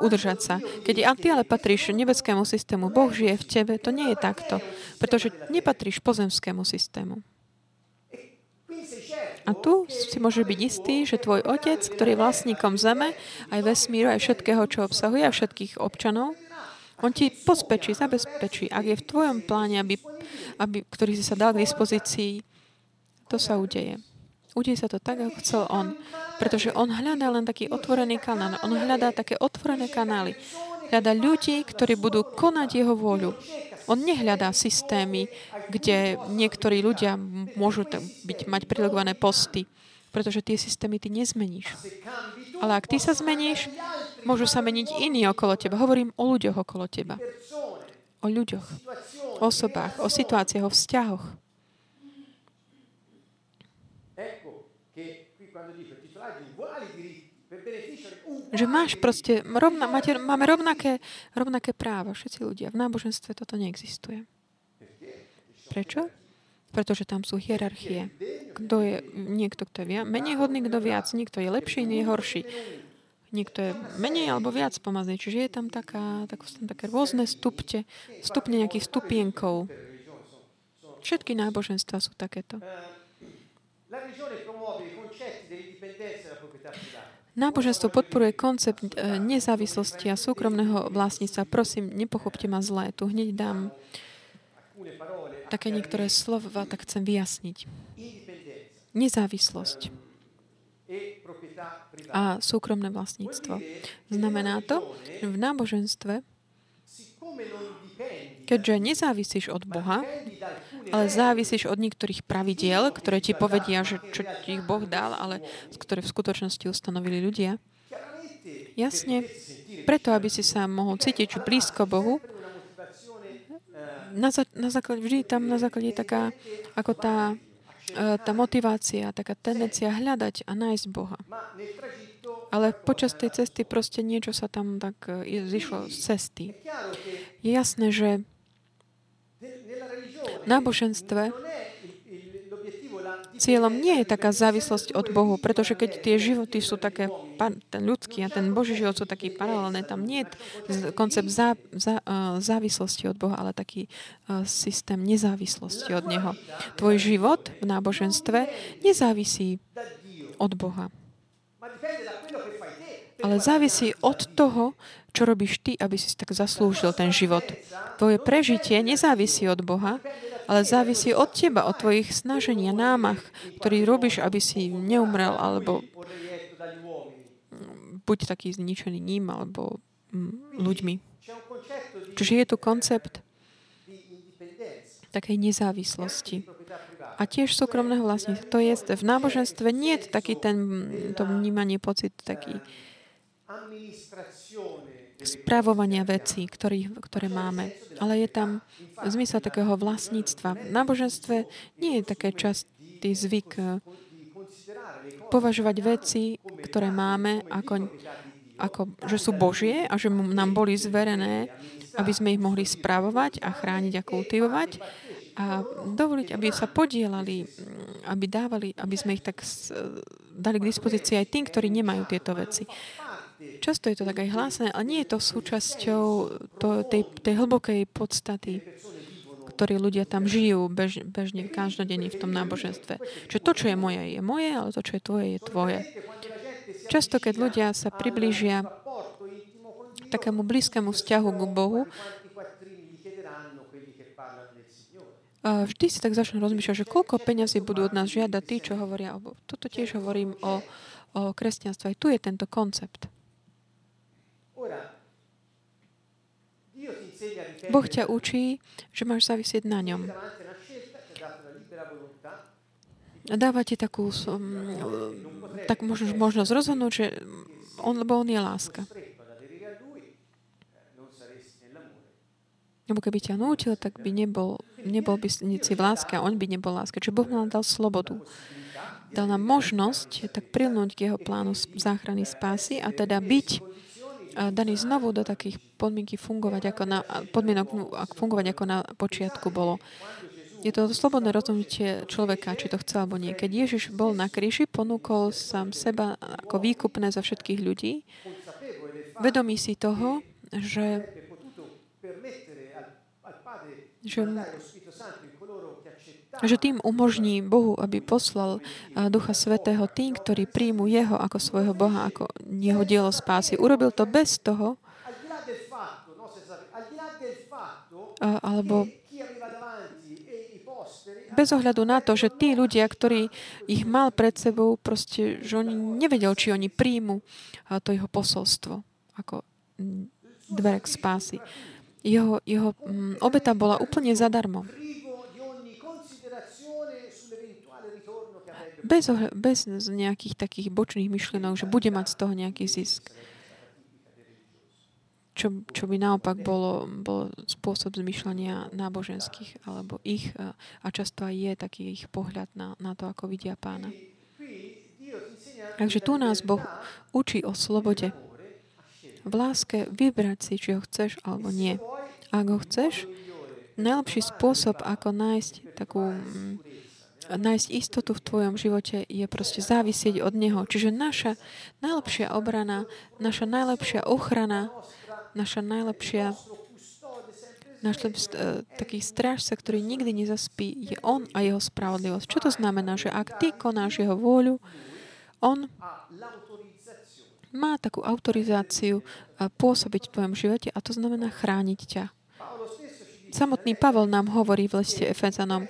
udržať sa. Keď ty ale patríš nebeskému systému, Boh žije v tebe, to nie je takto. Pretože nepatríš pozemskému systému. A tu si môže byť istý, že tvoj otec, ktorý je vlastníkom zeme, aj vesmíru, aj všetkého, čo obsahuje, a všetkých občanov, on ti pospečí, zabezpečí. Ak je v tvojom pláne, aby, aby, ktorý si sa dal k dispozícii, to sa udeje. Udeje sa to tak, ako chcel on. Pretože on hľadá len taký otvorený kanál. On hľadá také otvorené kanály. Hľadá ľudí, ktorí budú konať jeho vôľu. On nehľadá systémy, kde niektorí ľudia môžu byť, mať prilegované posty, pretože tie systémy ty nezmeníš. Ale ak ty sa zmeníš, môžu sa meniť iní okolo teba. Hovorím o ľuďoch okolo teba. O ľuďoch, o osobách, o situáciách, o vzťahoch. Že máš proste, rovna, máte, máme rovnaké, rovnaké práva, všetci ľudia. V náboženstve toto neexistuje. Prečo? Pretože tam sú hierarchie. Kto je, niekto, kto je menej hodný, kto viac, niekto je lepší, nie je horší. Niekto je menej alebo viac pomazný. Čiže je tam taká, tak, také rôzne stupte, stupne nejakých stupienkov. Všetky náboženstva sú takéto. Náboženstvo podporuje koncept e, nezávislosti a súkromného vlastníctva. Prosím, nepochopte ma zlé. Tu hneď dám také niektoré slova, tak chcem vyjasniť. Nezávislosť. A súkromné vlastníctvo. Znamená to, že v náboženstve, keďže nezávisíš od Boha, ale závisíš od niektorých pravidiel, ktoré ti povedia, že čo ti ich Boh dal, ale ktoré v skutočnosti ustanovili ľudia, jasne, preto, aby si sa mohol cítiť blízko Bohu, na, za, na základe, vždy tam na základe taká, ako tá e, tá motivácia, taká tendencia hľadať a nájsť Boha. Ale počas tej cesty proste niečo sa tam tak e, zišlo z cesty. Je jasné, že v náboženstve cieľom nie je taká závislosť od Bohu, pretože keď tie životy sú také, ten ľudský a ten Boží život sú taký paralelné, tam nie je koncept zá, zá, závislosti od Boha, ale taký systém nezávislosti od Neho. Tvoj život v náboženstve nezávisí od Boha. Ale závisí od toho, čo robíš ty, aby si tak zaslúžil ten život. Tvoje prežitie nezávisí od Boha, ale závisí od teba, od tvojich snažení a námach, ktorý robíš, aby si neumrel, alebo buď taký zničený ním, alebo mm, ľuďmi. Čiže je tu koncept takej nezávislosti. A tiež súkromného vlastníctva. To je, v náboženstve nie je taký ten, to vnímanie, pocit taký spravovania vecí, ktorý, ktoré máme. Ale je tam zmysel takého vlastníctva. V náboženstve nie je také častý zvyk eh, považovať veci, ktoré máme, ako, ako, že sú Božie a že nám boli zverené, aby sme ich mohli spravovať a chrániť a kultivovať a dovoliť, aby sa podielali, mm, aby dávali, aby sme ich tak dali k dispozícii aj tým, ktorí nemajú tieto veci. Často je to tak aj hlásené, ale nie je to súčasťou to, tej, tej hlbokej podstaty, ktorí ľudia tam žijú bež, bežne, každodenne v tom náboženstve. Čiže to, čo je moje, je moje, ale to, čo je tvoje, je tvoje. Často, keď ľudia sa priblížia takému blízkému vzťahu k Bohu, vždy si tak začnú rozmýšľať, že koľko peňazí budú od nás žiadať tí, čo hovoria o Bohu. Toto tiež hovorím o, o kresťanstve. Aj tu je tento koncept. Boh ťa učí, že máš závisieť na ňom. A dáva ti takú, tak možno, možnosť rozhodnúť, že on, lebo on je láska. Lebo keby ťa nútil, tak by nebol, nebol by si v láske a on by nebol láska. Čiže Boh nám dal slobodu. Dal nám možnosť tak prilnúť k jeho plánu záchrany spásy a teda byť daný znovu do takých podmienky fungovať ako na, podmienok fungovať ako na počiatku bolo. Je to slobodné rozhodnutie človeka, či to chce alebo nie. Keď Ježiš bol na kríži, ponúkol sám seba ako výkupné za všetkých ľudí, vedomí si toho, že, že, že tým umožní Bohu, aby poslal Ducha Svetého tým, ktorí príjmu Jeho ako svojho Boha, ako Jeho dielo spásy. Urobil to bez toho, alebo bez ohľadu na to, že tí ľudia, ktorí ich mal pred sebou, proste, že oni nevedel, či oni príjmu to jeho posolstvo ako dvere k spásy. Jeho, jeho obeta bola úplne zadarmo. Bez, bez nejakých takých bočných myšlienok, že bude mať z toho nejaký zisk. Čo, čo by naopak bolo, bol spôsob zmyšľania náboženských alebo ich a často aj je taký ich pohľad na, na to, ako vidia pána. Takže tu nás Boh učí o slobode. V láske vybrať si, či ho chceš alebo nie. Ak ho chceš, najlepší spôsob, ako nájsť takú mm, nájsť istotu v tvojom živote je proste závisieť od Neho. Čiže naša najlepšia obrana, naša najlepšia ochrana, naša najlepšia náš taký strážca, ktorý nikdy nezaspí, je On a Jeho spravodlivosť. Čo to znamená? Že ak ty konáš Jeho vôľu, On má takú autorizáciu pôsobiť v tvojom živote a to znamená chrániť ťa. Samotný Pavol nám hovorí v liste Efezanom,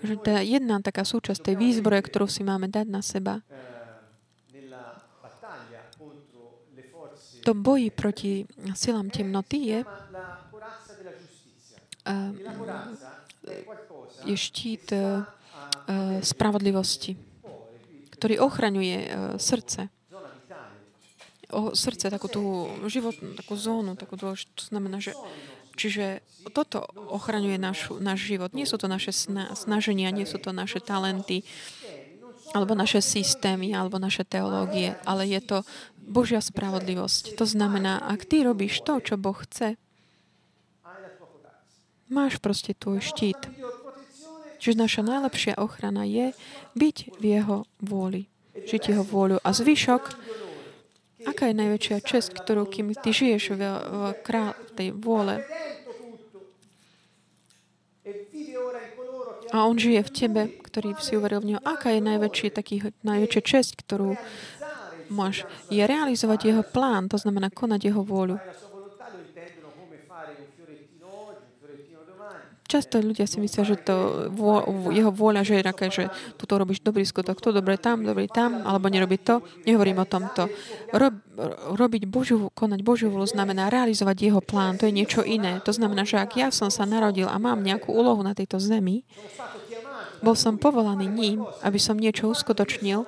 že tá jedna taká súčasť tej výzbroje, ktorú si máme dať na seba, to boji proti silám temnoty je, je štít spravodlivosti, ktorý ochraňuje srdce. O srdce, takú tú životnú, takú zónu, takú dôležitú. To znamená, že Čiže toto ochraňuje našu, náš život. Nie sú to naše snaženia, nie sú to naše talenty, alebo naše systémy, alebo naše teológie, ale je to Božia spravodlivosť. To znamená, ak ty robíš to, čo Boh chce, máš proste tvoj štít. Čiže naša najlepšia ochrana je byť v Jeho vôli. Žiť Jeho vôľu. A zvyšok, aká je najväčšia čest, ktorú kým ty žiješ v, v, král, tej vôle, a on žije v tebe, ktorý si uveril v neho. Aká je najväčšia, taký, najväčšia čest, ktorú máš? Je realizovať jeho plán, to znamená konať jeho vôľu. Často ľudia si myslia, že to vo, jeho vôľa, že je také, že tu to robíš dobrý skutok, to dobre tam, dobrý tam, alebo nerobiť to. Nehovorím o tomto. Rob, robiť Božiu, konať Božiu vôľu znamená realizovať jeho plán. To je niečo iné. To znamená, že ak ja som sa narodil a mám nejakú úlohu na tejto zemi, bol som povolaný ním, aby som niečo uskutočnil,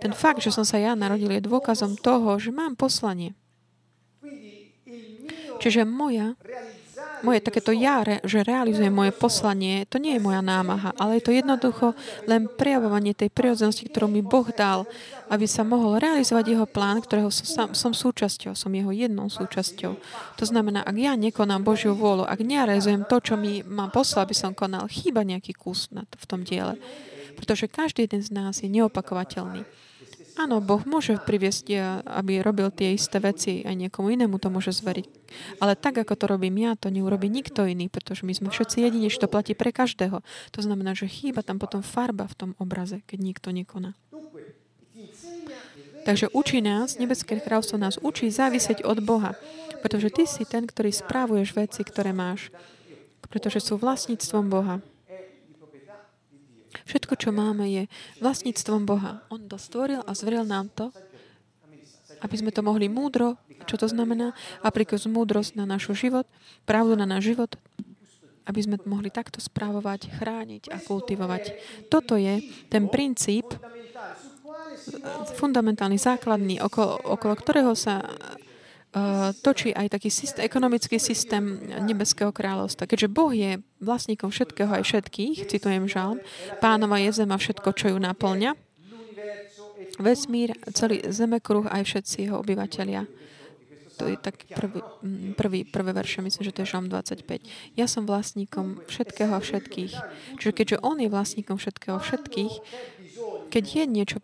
ten fakt, že som sa ja narodil, je dôkazom toho, že mám poslanie. Čiže moja moje takéto ja, že realizujem moje poslanie, to nie je moja námaha, ale je to jednoducho len prejavovanie tej prirodzenosti, ktorú mi Boh dal, aby sa mohol realizovať jeho plán, ktorého som, som súčasťou, som jeho jednou súčasťou. To znamená, ak ja nekonám Božiu vôľu, ak nerealizujem to, čo mi má poslal, aby som konal, chýba nejaký kus v tom diele. Pretože každý jeden z nás je neopakovateľný. Áno, Boh môže priviesť, eh, aby robil tie isté veci, aj niekomu inému to môže zveriť. Ale tak, ako to robím ja, to neurobi nikto iný, pretože my sme všetci jediní, to platí pre každého. To znamená, že chýba tam potom farba v tom obraze, keď nikto nekoná. Takže učí nás, Nebeské kráľstvo nás učí závisieť od Boha, pretože ty si ten, ktorý správuješ veci, ktoré máš, pretože sú vlastníctvom Boha. Všetko, čo máme, je vlastníctvom Boha. On to stvoril a zveril nám to, aby sme to mohli múdro, čo to znamená, aplikovať múdrosť na náš život, pravdu na náš život, aby sme mohli takto správovať, chrániť a kultivovať. Toto je ten princíp, fundamentálny, základný, okolo, okolo ktorého sa točí aj taký systém, ekonomický systém Nebeského kráľovstva. Keďže Boh je vlastníkom všetkého aj všetkých, citujem žalm, pánova je zem a všetko, čo ju naplňa, vesmír, celý zemekruh aj všetci jeho obyvateľia. To je tak prvý, mm, prvý, prvé verše, myslím, že to je Žalm 25. Ja som vlastníkom všetkého a všetkých. Čiže keďže on je vlastníkom všetkého a všetkých, keď je niečo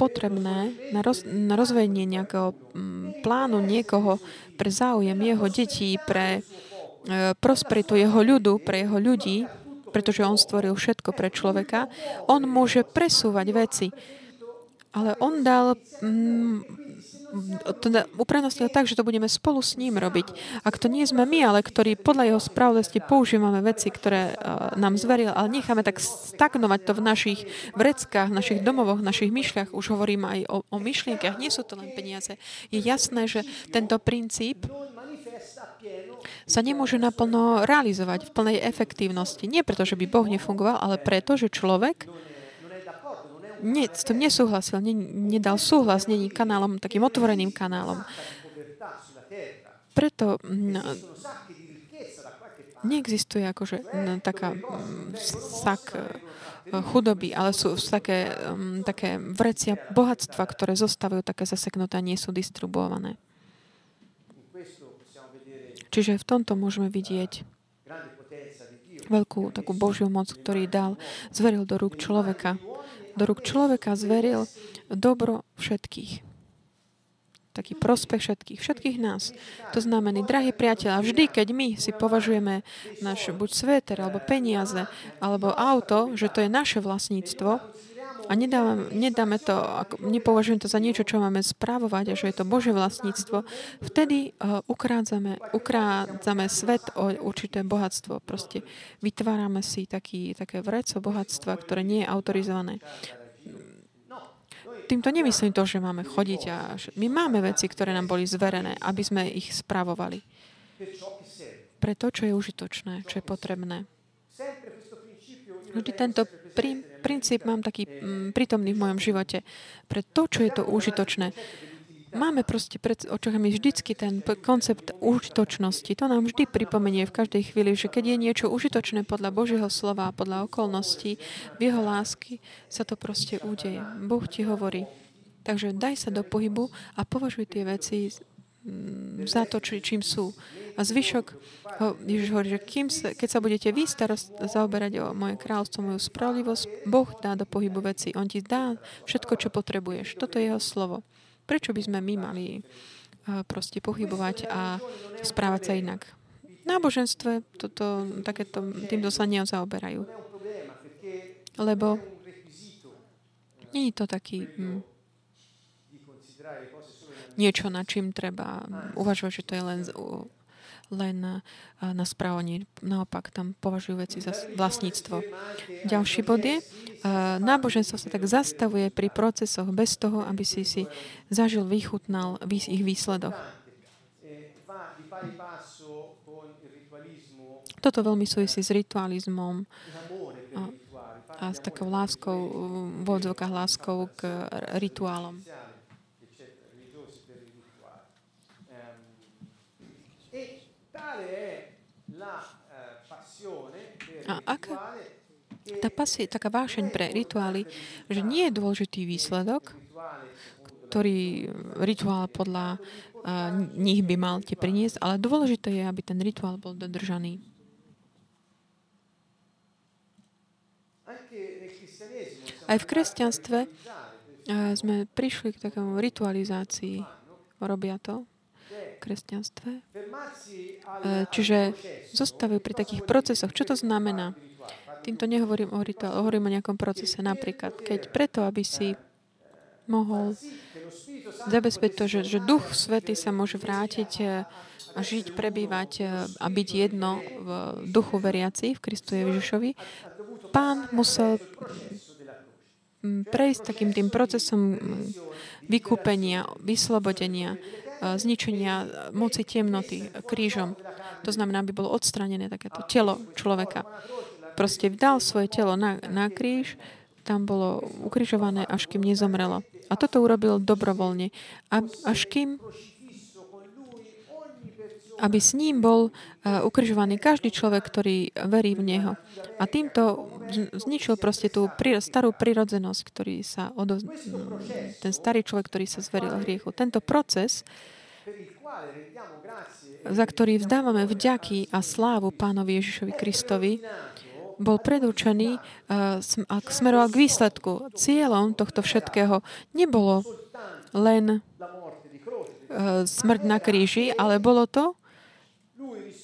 potrebné na, roz, na rozvedenie nejakého mm, plánu niekoho pre záujem jeho detí, pre e, prosperitu jeho ľudu, pre jeho ľudí, pretože on stvoril všetko pre človeka, on môže presúvať veci. Ale on dal mm, teda tak, že to budeme spolu s ním robiť. Ak to nie sme my, ale ktorí podľa jeho spravodlivosti používame veci, ktoré uh, nám zveril, ale necháme tak stagnovať to v našich vreckách, v našich domovoch, v našich myšliach, už hovorím aj o, o myšlienkach, nie sú to len peniaze. Je jasné, že tento princíp sa nemôže naplno realizovať v plnej efektívnosti. Nie preto, že by Boh nefungoval, ale preto, že človek nie, s tým nesúhlasil, ne, nedal súhlas, není kanálom, takým otvoreným kanálom. Preto no, neexistuje akože no, taká mm, sak e, chudoby, ale sú také, také vrecia bohatstva, ktoré zostávajú také zaseknuté a nie sú distribuované. Čiže v tomto môžeme vidieť veľkú takú Božiu moc, ktorý dal, zveril do rúk človeka do rúk človeka zveril dobro všetkých. Taký prospech všetkých, všetkých nás. To znamená, drahí priateľa, vždy, keď my si považujeme náš buď sveter, alebo peniaze, alebo auto, že to je naše vlastníctvo, a nedáme, nedáme to, nepovažujeme to za niečo, čo máme správovať a že je to Bože vlastníctvo, vtedy uh, ukrádzame, ukrádzame svet o určité bohatstvo. Proste vytvárame si taký, také vreco bohatstva, ktoré nie je autorizované. Týmto nemyslím to, že máme chodiť a... My máme veci, ktoré nám boli zverené, aby sme ich správovali. Pre to, čo je užitočné, čo je potrebné. Vždy tento princíp mám taký mm, prítomný v mojom živote. Pre to, čo je to užitočné. Máme proste pred očami vždycky ten koncept užitočnosti. To nám vždy pripomenie v každej chvíli, že keď je niečo užitočné podľa Božieho slova, podľa okolností, v jeho lásky, sa to proste udeje. Boh ti hovorí. Takže daj sa do pohybu a považuj tie veci mm, za to, čím sú. A zvyšok, Ježiš hovorí, že kým sa, keď sa budete vy starost, zaoberať o moje kráľstvo, moju spravodlivosť, Boh dá do pohybu veci. On ti dá všetko, čo potrebuješ. Toto je jeho slovo. Prečo by sme my mali eh, proste pochybovať a správať sa inak? V náboženstve toto, takéto, týmto sa nezaoberajú. Lebo nie je to taký hm, niečo, na čím treba uvažovať, že to je len len eh, na správanie. Naopak, tam považujú veci za vlastníctvo. Ďalší bod je, eh, náboženstvo sa tak zastavuje pri procesoch bez toho, aby si si zažil, vychutnal ich výsledok. Toto veľmi súvisí s ritualizmom a, a s takou láskou, v láskou k rituálom. A aká tá pasie, taká vášeň pre rituály, že nie je dôležitý výsledok, ktorý rituál podľa nich by mal ti priniesť, ale dôležité je, aby ten rituál bol dodržaný. Aj v kresťanstve sme prišli k takému ritualizácii. Robia to kresťanstve. E, čiže zostávajú pri takých procesoch. Čo to znamená? Týmto nehovorím o rituále, hovorím o nejakom procese. Napríklad, keď preto, aby si mohol zabezpečiť to, že, že Duch Svety sa môže vrátiť e, a žiť, prebývať e, a byť jedno v duchu veriaci v Kristu Ježišovi, pán musel prejsť takým tým procesom vykúpenia, vyslobodenia, zničenia moci temnoty krížom. To znamená, aby bolo odstranené takéto telo človeka. Proste vdal svoje telo na, na kríž, tam bolo ukrižované, až kým nezomrelo. A toto urobil dobrovoľne. A, až kým aby s ním bol uh, ukrižovaný každý človek, ktorý verí v Neho. A týmto zničil proste tú starú prirodzenosť, ktorý sa odoz... ten starý človek, ktorý sa zveril hriechu. Tento proces za ktorý vzdávame vďaky a slávu Pánovi Ježišovi Kristovi, bol predurčený a smeroval k výsledku. Cieľom tohto všetkého nebolo len smrť na kríži, ale bolo to,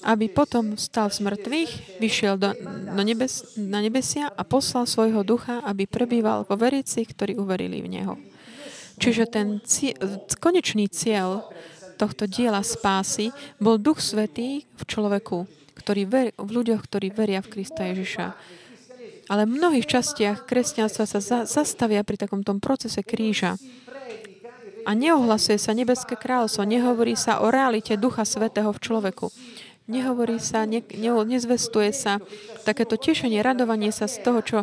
aby potom stal z mŕtvych, vyšiel do, do nebes, na nebesia a poslal svojho ducha, aby prebýval vo verici, ktorí uverili v Neho. Čiže ten cie, konečný cieľ tohto diela spásy bol Duch Svetý v človeku, ktorý ver, v ľuďoch, ktorí veria v Krista Ježiša. Ale v mnohých častiach kresťanstva sa za, zastavia pri takom tom procese kríža. A neohlasuje sa nebeské kráľovstvo, nehovorí sa o realite Ducha Svetého v človeku. Nehovorí sa, ne, ne, nezvestuje sa takéto tešenie, radovanie sa z toho, čo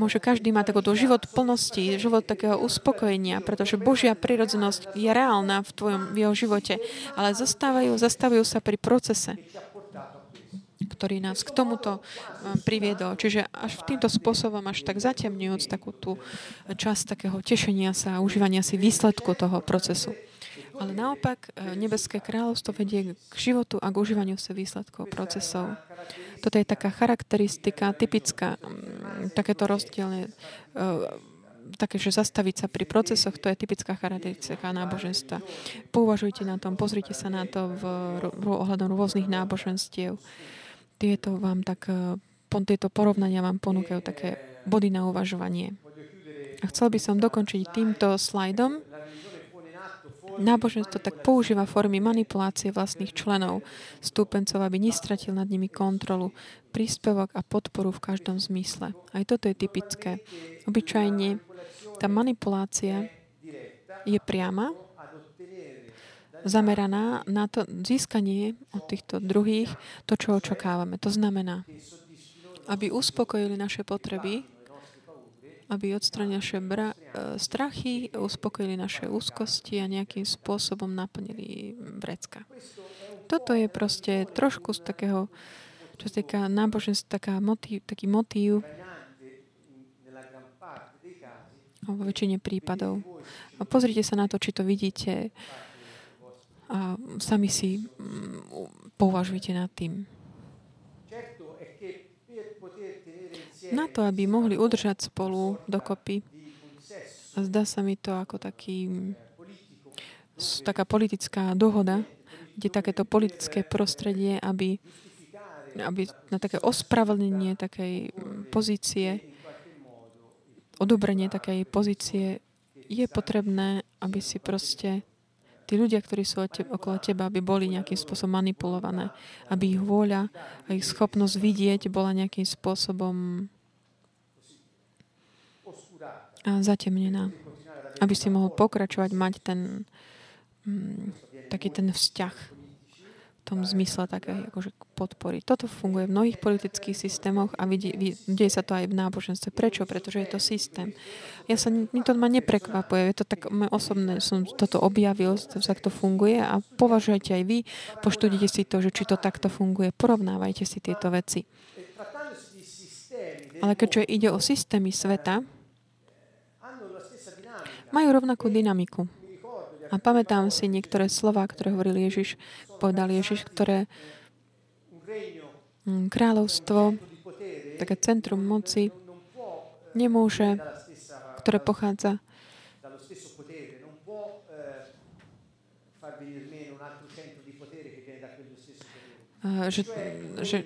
môže každý mať takúto život plnosti, život takého uspokojenia, pretože Božia prirodzenosť je reálna v tvojom v jeho živote, ale zastávajú, zastavujú sa pri procese ktorý nás k tomuto um, priviedol. Čiže až týmto spôsobom, až tak zatemňujúc takú tú časť takého tešenia sa a užívania si výsledku toho procesu. Ale naopak, e, nebeské kráľovstvo vedie k životu a k užívaniu sa výsledkov procesov. Toto je taká charakteristika, typická, mm, takéto rozdielne, e, také, že zastaviť sa pri procesoch, to je typická charakteristika náboženstva. Pouvažujte na tom, pozrite sa na to v, v ohľadom rôznych náboženstiev. Tieto vám tak, e, tieto porovnania vám ponúkajú také body na uvažovanie. A chcel by som dokončiť týmto slajdom, náboženstvo tak používa formy manipulácie vlastných členov, stúpencov, aby nestratil nad nimi kontrolu, príspevok a podporu v každom zmysle. Aj toto je typické. Obyčajne tá manipulácia je priama, zameraná na to získanie od týchto druhých to, čo očakávame. To znamená, aby uspokojili naše potreby, aby odstranili naše bra- e, strachy, uspokojili naše úzkosti a nejakým spôsobom naplnili vrecka. Toto je proste trošku z takého, čo sa týka náboženstva, taká motív, taký motív vo väčšine prípadov. Pozrite sa na to, či to vidíte a sami si mm, považujte nad tým. Na to, aby mohli udržať spolu dokopy, a zdá sa mi to ako taký, taká politická dohoda, kde takéto politické prostredie, aby, aby na také ospravedlnenie takej pozície, odobrenie takej pozície je potrebné, aby si proste tí ľudia, ktorí sú okolo teba, aby boli nejakým spôsobom manipulované. Aby ich vôľa a ich schopnosť vidieť bola nejakým spôsobom zatemnená. Aby si mohol pokračovať, mať ten mm, taký ten vzťah tom zmysle také akože podpory. Toto funguje v mnohých politických systémoch a vidie, deje sa to aj v náboženstve. Prečo? Pretože je to systém. Ja sa, mi to ma neprekvapuje. Je to tak osobné, som toto objavil, to to funguje a považujete aj vy, poštudite si to, že či to takto funguje. Porovnávajte si tieto veci. Ale keďže ide o systémy sveta, majú rovnakú dynamiku. A pamätám si niektoré slova, ktoré hovoril Ježiš, povedal Ježiš, ktoré mm, kráľovstvo, také centrum moci, nemôže, ktoré pochádza že, že,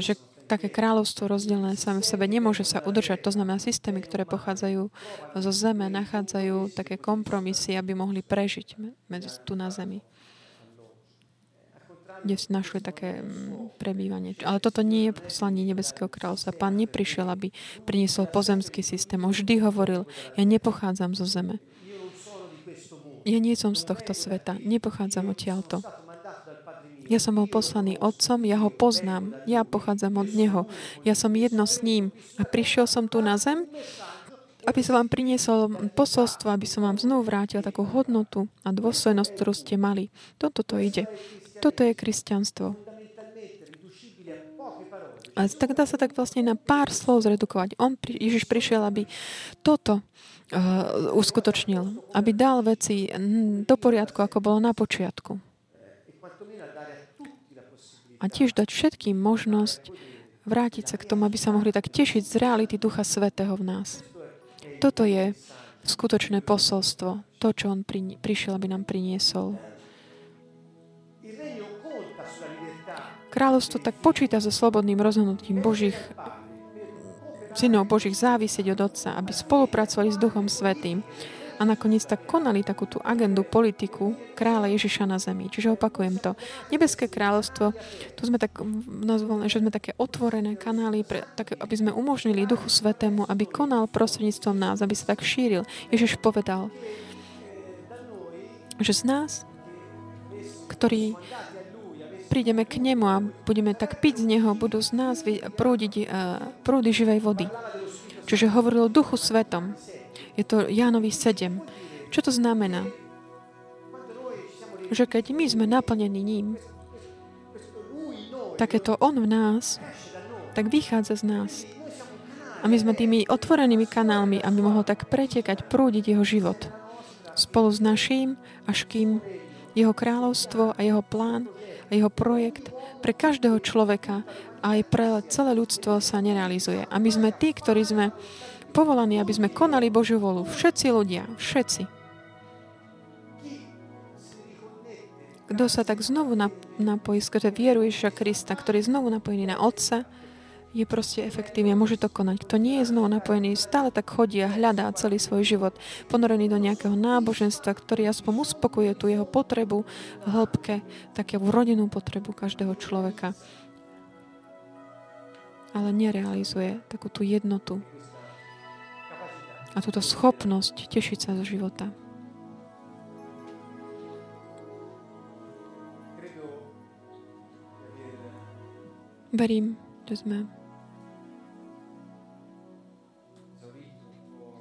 že také kráľovstvo rozdelené same v sebe nemôže sa udržať. To znamená, systémy, ktoré pochádzajú zo zeme, nachádzajú také kompromisy, aby mohli prežiť medzi tu na zemi kde si našli také mm, prebývanie. Ale toto nie je poslanie Nebeského kráľovstva. Pán neprišiel, aby priniesol pozemský systém. On vždy hovoril, ja nepochádzam zo zeme. Ja nie som z tohto sveta. Nepochádzam odtiaľto. Ja som bol poslaný otcom, ja ho poznám, ja pochádzam od neho, ja som jedno s ním a prišiel som tu na zem, aby som vám priniesol posolstvo, aby som vám znovu vrátil takú hodnotu a dôstojnosť, ktorú ste mali. Toto to ide. Toto je kresťanstvo. A tak dá sa tak vlastne na pár slov zredukovať. On, Ježiš prišiel, aby toto uh, uskutočnil. Aby dal veci do poriadku, ako bolo na počiatku a tiež dať všetkým možnosť vrátiť sa k tomu, aby sa mohli tak tešiť z reality Ducha Svetého v nás. Toto je skutočné posolstvo, to, čo On pri, prišiel, aby nám priniesol. Kráľovstvo tak počíta so slobodným rozhodnutím Božích synov Božích závisieť od Otca, aby spolupracovali s Duchom Svetým a nakoniec tak konali takú tú agendu, politiku kráľa Ježiša na zemi. Čiže opakujem to. Nebeské kráľovstvo, tu sme tak nazvali, že sme také otvorené kanály, pre, tak, aby sme umožnili Duchu Svetému, aby konal prostredníctvom nás, aby sa tak šíril. Ježiš povedal, že z nás, ktorí prídeme k nemu a budeme tak piť z neho, budú z nás prúdiť uh, prúdy živej vody. Čiže hovoril o Duchu Svetom. Je to Jánovi 7. Čo to znamená? Že keď my sme naplnení ním, tak je to On v nás, tak vychádza z nás. A my sme tými otvorenými kanálmi, aby mohol tak pretekať, prúdiť jeho život. Spolu s naším, až kým jeho kráľovstvo a jeho plán a jeho projekt pre každého človeka aj pre celé ľudstvo sa nerealizuje. A my sme tí, ktorí sme povolaní, aby sme konali Božiu volu. Všetci ľudia, všetci. Kto sa tak znovu napojí skrze vieru Ježiša Krista, ktorý je znovu napojený na Otca, je proste efektívne, môže to konať. Kto nie je znovu napojený, stále tak chodí a hľadá celý svoj život, ponorený do nejakého náboženstva, ktorý aspoň uspokuje tú jeho potrebu hĺbke, takú rodinnú potrebu každého človeka. Ale nerealizuje takú tú jednotu a túto schopnosť tešiť sa zo života. Verím, že sme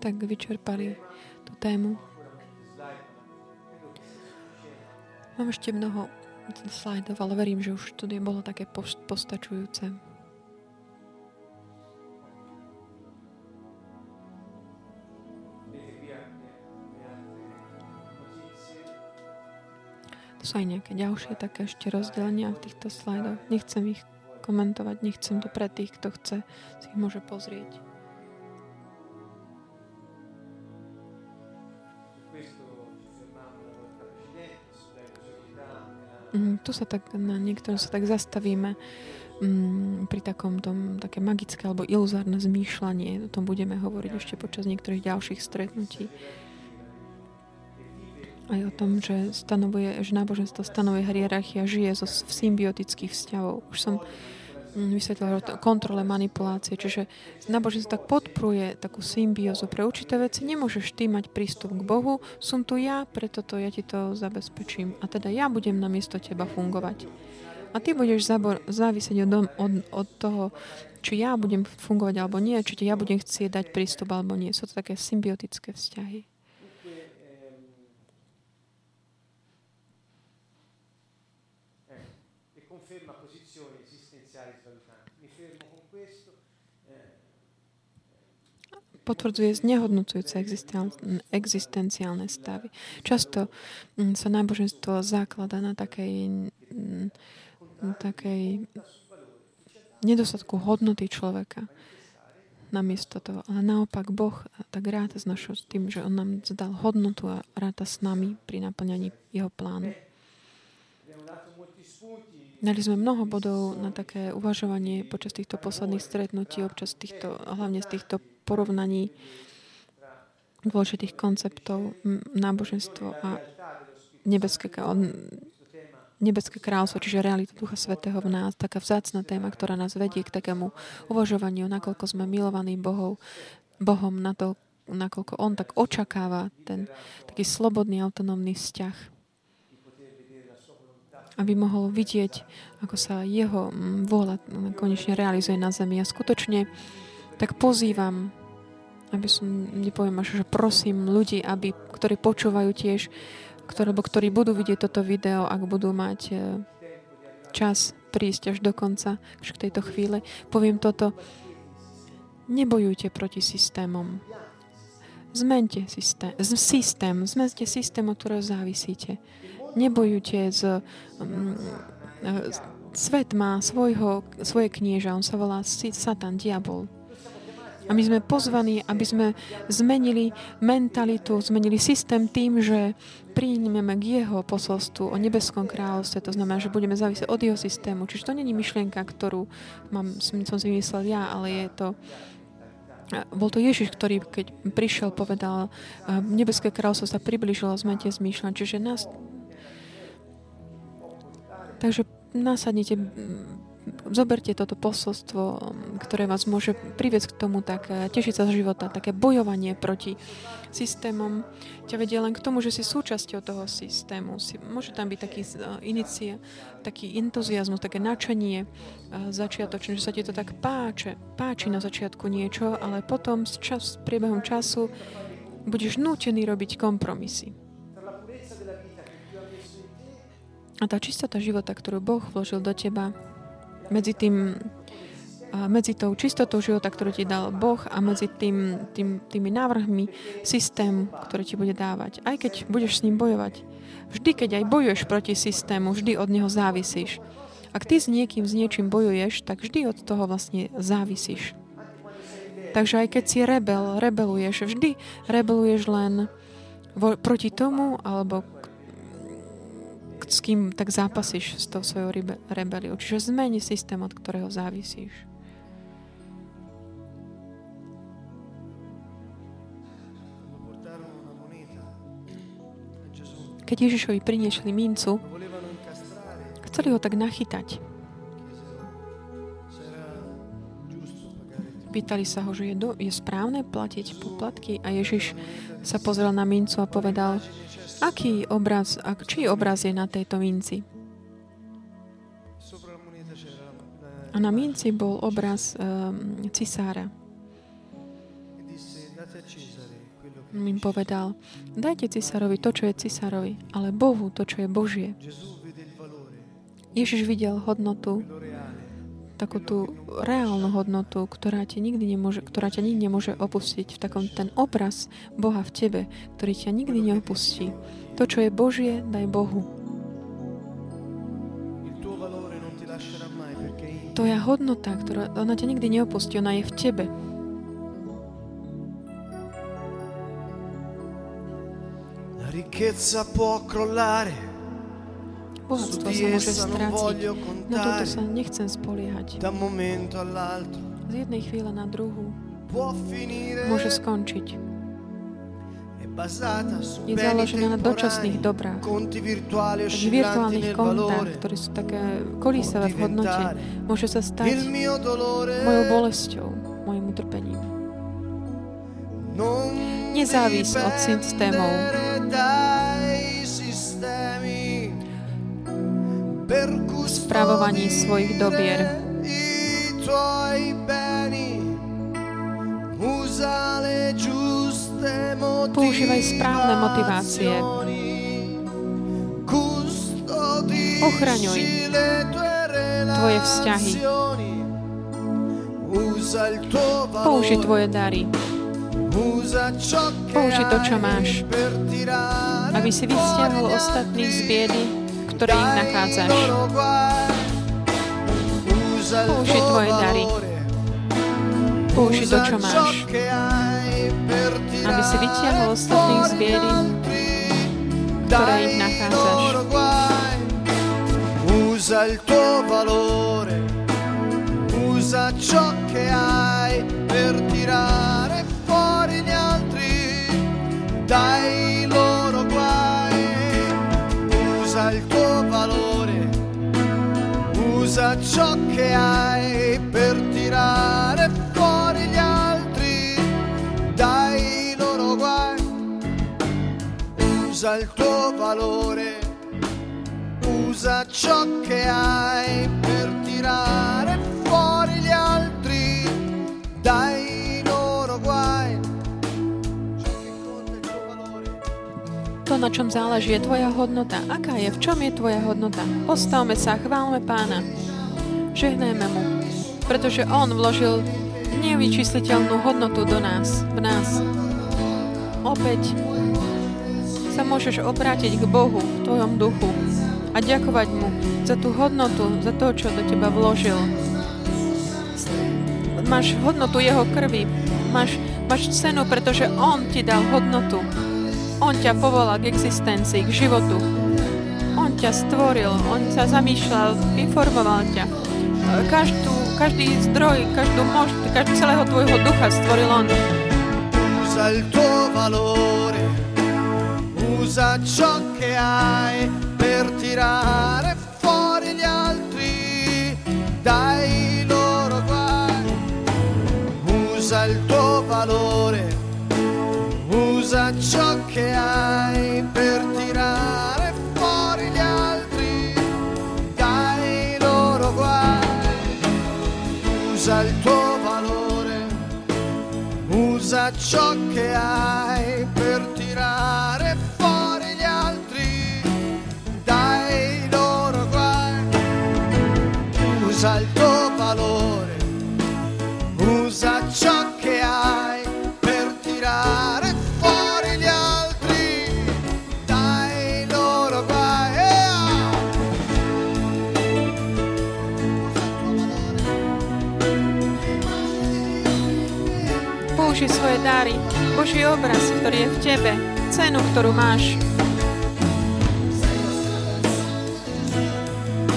tak vyčerpali tú tému. Mám ešte mnoho slajdov, ale verím, že už to bolo také postačujúce. Sú aj nejaké ďalšie také ešte rozdelenia v týchto slajdoch. Nechcem ich komentovať, nechcem to pre tých, kto chce, si ich môže pozrieť. Mm, tu sa tak, na niektorom sa tak zastavíme mm, pri takom tom také magické alebo iluzárne zmýšľanie. O tom budeme hovoriť ešte počas niektorých ďalších stretnutí. Aj o tom, že, stanovuje, že náboženstvo stanovuje hierarchia, žije zo, v symbiotických vzťahov. Už som Mm, vysvetlila kontrole manipulácie. Čiže náboženstvo tak podporuje takú symbiózu pre určité veci. Nemôžeš ty mať prístup k Bohu, som tu ja, preto to ja ti to zabezpečím. A teda ja budem na miesto teba fungovať. A ty budeš zabor, závisieť od, od, od toho, či ja budem fungovať alebo nie, či ja budem chcieť dať prístup alebo nie. Sú to také symbiotické vzťahy. Potvrdzuje znehodnocujúce existenciálne stavy. Často mm, sa náboženstvo zaklada na takej, mm, takej nedostatku hodnoty človeka namiesto toho. Ale naopak Boh tak ráta s našou tým, že On nám zdal hodnotu a ráta s nami pri naplňaní Jeho plánu. Dali sme mnoho bodov na také uvažovanie počas týchto posledných stretnutí, občas týchto, hlavne z týchto porovnaní dôležitých konceptov náboženstvo a nebeské, nebeské kráľstvo, čiže realita Ducha Svetého v nás, taká vzácna téma, ktorá nás vedie k takému uvažovaniu, nakoľko sme milovaní Bohom, Bohom na to, nakoľko On tak očakáva ten taký slobodný, autonómny vzťah aby mohol vidieť, ako sa jeho vôľa konečne realizuje na zemi. A skutočne tak pozývam, aby som, nepoviem až, že prosím ľudí, aby, ktorí počúvajú tiež, ktoré, ktorí budú vidieť toto video, ak budú mať e, čas prísť až do konca, až k tejto chvíle, poviem toto. Nebojujte proti systémom. Zmente systém, systém, zmente systém, od ktorého závisíte. Nebojujte z, um, svet má svojho, svoje knieža, on sa volá Satan, diabol. A my sme pozvaní, aby sme zmenili mentalitu, zmenili systém tým, že príjmeme k jeho posolstvu o nebeskom kráľovstve. To znamená, že budeme závisieť od jeho systému. Čiže to není myšlienka, ktorú mám, som si myslel ja, ale je to bol to Ježiš, ktorý keď prišiel, povedal, nebeské kráľovstvo sa približilo, zmente zmýšľať. Čiže nás... Takže nasadnite zoberte toto posolstvo, ktoré vás môže priviesť k tomu, tak eh, tešiť sa z života, také bojovanie proti systémom ťa vedie len k tomu, že si súčasťou toho systému. Si, môže tam byť taký uh, inicie, taký entuziasmus, také načenie uh, začiatočné, že sa ti to tak páče, páči na začiatku niečo, ale potom s, čas, s priebehom času budeš nútený robiť kompromisy. A tá čistota života, ktorú Boh vložil do teba, medzi tým medzi tou čistotou života, ktorú ti dal Boh a medzi tým, tým, tými návrhmi systému, ktorý ti bude dávať. Aj keď budeš s ním bojovať. Vždy, keď aj bojuješ proti systému, vždy od neho závisíš. Ak ty s niekým, s niečím bojuješ, tak vždy od toho vlastne závisíš. Takže aj keď si rebel, rebeluješ, vždy rebeluješ len vo, proti tomu, alebo s kým tak zápasíš s tou svojou rebeliou. Čiže zmeni systém, od ktorého závisíš. Keď Ježišovi priniešli mincu, chceli ho tak nachytať. Pýtali sa ho, že je, do, je správne platiť poplatky a Ježiš sa pozrel na mincu a povedal, Aký obraz, ak, čí obraz je na tejto minci? A na minci bol obraz um, cisára. im povedal, dajte cisárovi to, čo je cisárovi, ale Bohu to, čo je Božie. Ježiš videl hodnotu, takú tú reálnu hodnotu, ktorá, ti nikdy nemôže, ktorá ťa nikdy nemôže opustiť. V takom ten obraz Boha v tebe, ktorý ťa nikdy neopustí. To, čo je Božie, daj Bohu. Tvoja hodnota, ktorá, ona ťa nikdy neopustí, ona je v tebe. Ricchezza può crollare, Bohatstvo sa môže stráciť. Na toto sa nechcem spoliehať. Z jednej chvíle na druhú môže skončiť. Je založená na dočasných dobrách. oscillanti virtuálnych kontách, ktoré sú také kolísavé v hodnote, môže sa stať mojou bolesťou, mojim utrpením. non Nezávis od systémov. Spravovaní svojich dobier. Používaj správne motivácie. Ochraňuj tvoje vzťahy. Použi tvoje dary, Použi to, čo máš, aby si vystiahol ostatných z biedy, v ktorej ich dai nachádzaš. loro guai. Usa il Použi tuo tvoje dary. valore, Použi to, usa čo ciò máš, che hai per aby si tirare vytiahol ostatných z fuori gli biedy, altri ktorej dai ich nachádzaš. loro guai. Usa il tuo valore, usa ciò che hai per tirare fuori gli altri dai usa ciò che hai per tirare fuori gli altri dai loro guai. Usa il tuo valore, usa ciò che hai per tirare fuori gli altri dai Na čom záleží, je tvoja hodnota. Aká je? V čom je tvoja hodnota? Postavme sa, chválme pána. Žehnajme mu. Pretože on vložil nevyčísliteľnú hodnotu do nás, v nás. Opäť sa môžeš obrátiť k Bohu v tvojom duchu a ďakovať mu za tú hodnotu, za to, čo do teba vložil. Máš hodnotu jeho krvi, máš, máš cenu, pretože on ti dal hodnotu. On ťa povolal k existencii, k životu. On ťa stvoril, on sa zamýšľal, informoval ťa. Každú, každý zdroj, každú mož, každý celého tvojho ducha stvoril on. Usa il tuo valore, usa ciò che hai per tirare fuori gli altri dai loro guai. Usa il tuo valore, usa ciò che hai per tirare fuori gli altri dai loro guai. Usa il tuo valore, usa ciò che hai per tirare fuori gli altri dai loro guai. Usa il tuo valore, usa ciò che hai Použij svoje dary, Boží obraz, ktorý je v tebe, cenu, ktorú máš.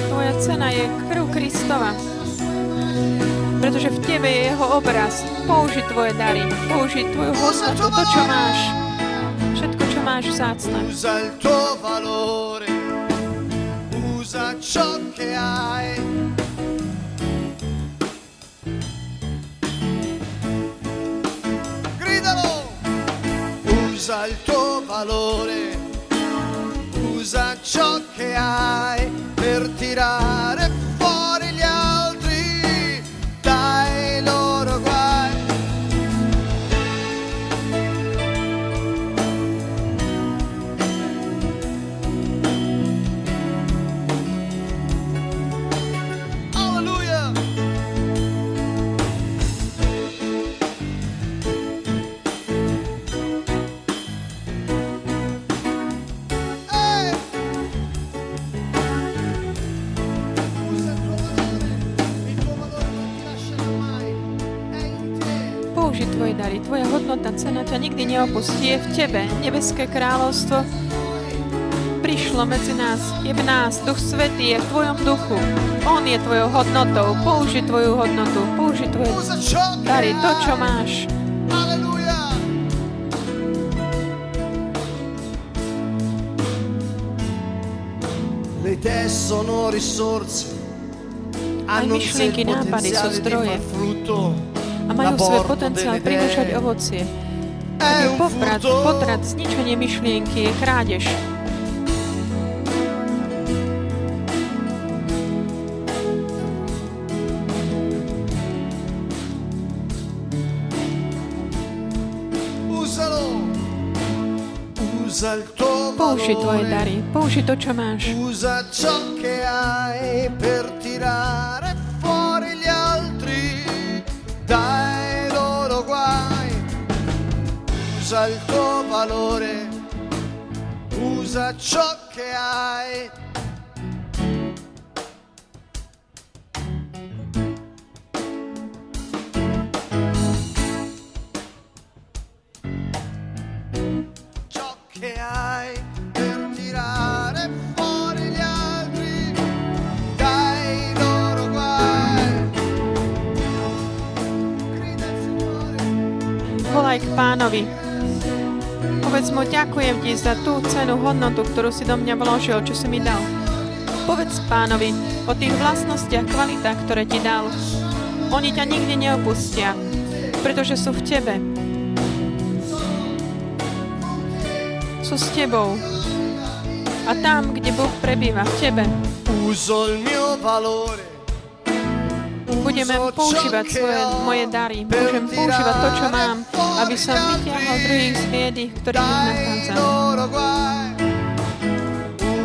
Tvoja cena je krv Kristova. Pretože v tebe je jeho obraz. Použi tvoje dary, použi tvoju hodnotu, to, čo máš. Všetko, čo máš vzácne. Usa ciò che hai. Usa il tuo valore, usa ciò che hai per tirare fuori tvoja hodnota, cena ťa nikdy neopustí. Je v tebe. Nebeské kráľovstvo prišlo medzi nás. Je v nás. Duch Svetý je v tvojom duchu. On je tvojou hodnotou. Použi tvoju hodnotu. Použi tvoje dary. To, čo máš. Le idee sono risorse. Hanno il potenziale di zdroje. far frutto. A majú svoj potenciál idee ovocie. è Je poprat, potrat, zničenie myšlienky krádež. Použi tvoje dary. Použi to, čo máš. Usa ciò che hai per tirare Usa il tuo valore, usa ciò che hai. Ciò che hai per tirare fuori gli altri dai loro guai. Povedz mu, ďakujem ti za tú cenu, hodnotu, ktorú si do mňa vložil, čo si mi dal. Povedz pánovi o tých vlastnostiach, kvalitách, ktoré ti dal. Oni ťa nikdy neopustia, pretože sú v tebe. Sú s tebou. A tam, kde Boh prebýva, v tebe, Uso mio valore. Budeme používať svoje moje dary. Môžem používať to, čo mám, aby som vytiahol druhých z biedy, v ktorých ich nachádzam.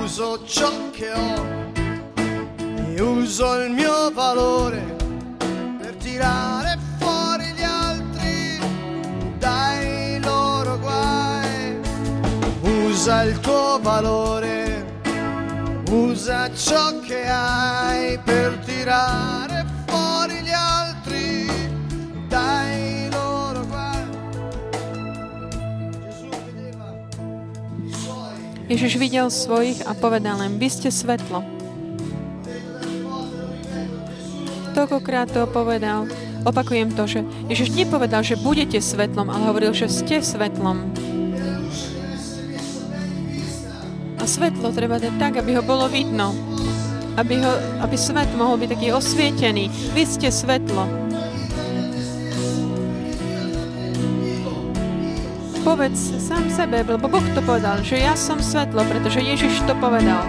Uso ciò che ho e uso il mio valore per tirare fuori gli altri dai loro guai. Usa il tuo valore, usa ciò che hai per tirare Ježiš videl svojich a povedal im, vy ste svetlo. Toľkokrát to povedal, opakujem to, že Ježiš nepovedal, že budete svetlom, ale hovoril, že ste svetlom. A svetlo treba dať tak, aby ho bolo vidno. Aby, ho, aby svet mohol byť taký osvietený. Vy ste svetlo. Povedz sám sebe, lebo Boh to povedal, že ja som svetlo, pretože Ježiš to povedal.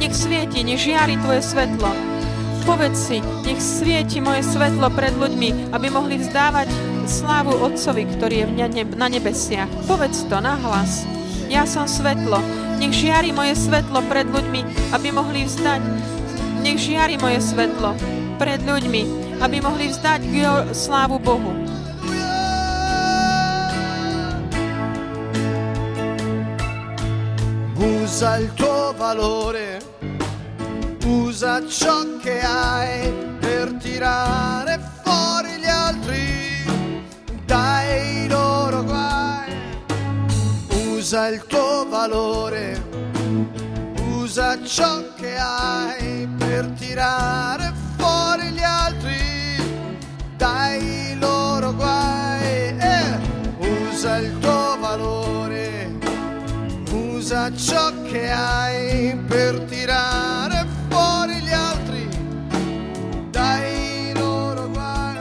Nech svieti, nech žiari tvoje svetlo. Povedz si, nech svieti moje svetlo pred ľuďmi, aby mohli vzdávať slávu Otcovi, ktorý je na nebesiach. Povedz to nahlas. Ja som svetlo. Nech žiari moje svetlo pred ľuďmi, aby mohli vzdať. Nech žiari moje svetlo pred ľuďmi, aby mohli vzdať slávu Bohu. Usa il tuo valore, usa ciò che hai per tirare fuori gli altri dai loro guai. Usa il tuo valore, usa ciò che hai per tirare fuori gli altri dai loro guai. Eh, usa il tuo valore, usa ciò che hai per tirare fuori gli altri dai loro guai.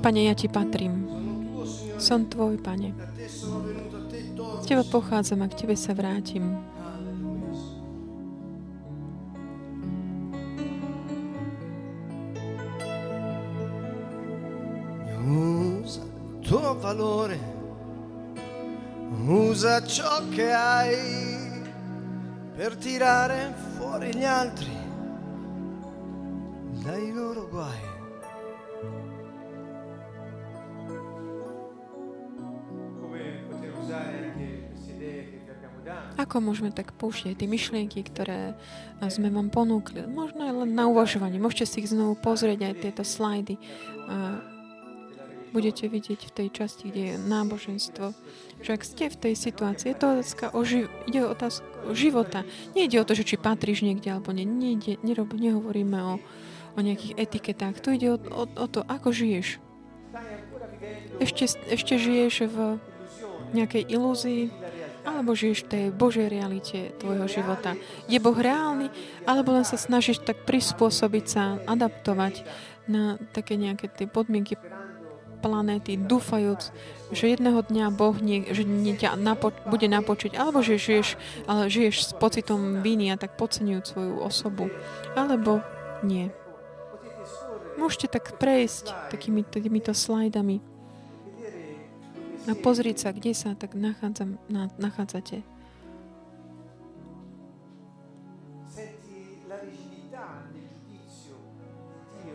Pane, ja ti patrím. Som tvoj, Pane. Z teba pochádzam a k tebe sa vrátim. Usa il tuo valore, usa ciò che hai per tirare fuori gli altri dai loro guai. Ako môžeme tak púšťať tie myšlienky, ktoré eh, sme vám ponúkli? Možno len na uvažovanie. Môžete si ich znovu pozrieť aj tieto slajdy. Eh, Budete vidieť v tej časti, kde je náboženstvo, že ak ste v tej situácii, je to otázka o, ži- ide o otázku života. Nejde o to, že či patríš niekde alebo nie. Nejde, nerob, nehovoríme o, o nejakých etiketách. Tu ide o, o, o to, ako žiješ. Ešte, ešte žiješ v nejakej ilúzii, alebo žiješ v tej Božej realite tvojho života. Je Boh reálny, alebo len sa snažíš tak prispôsobiť sa, adaptovať na také nejaké tie podmienky planéty, dúfajúc, že jedného dňa Boh nie, že nie ťa napo- bude napočiť, alebo že žiješ, ale žiješ s pocitom viny a tak podceňujúc svoju osobu, alebo nie. Môžete tak prejsť takými, takýmito slajdami a pozrieť sa, kde sa tak nachádzam, na, nachádzate.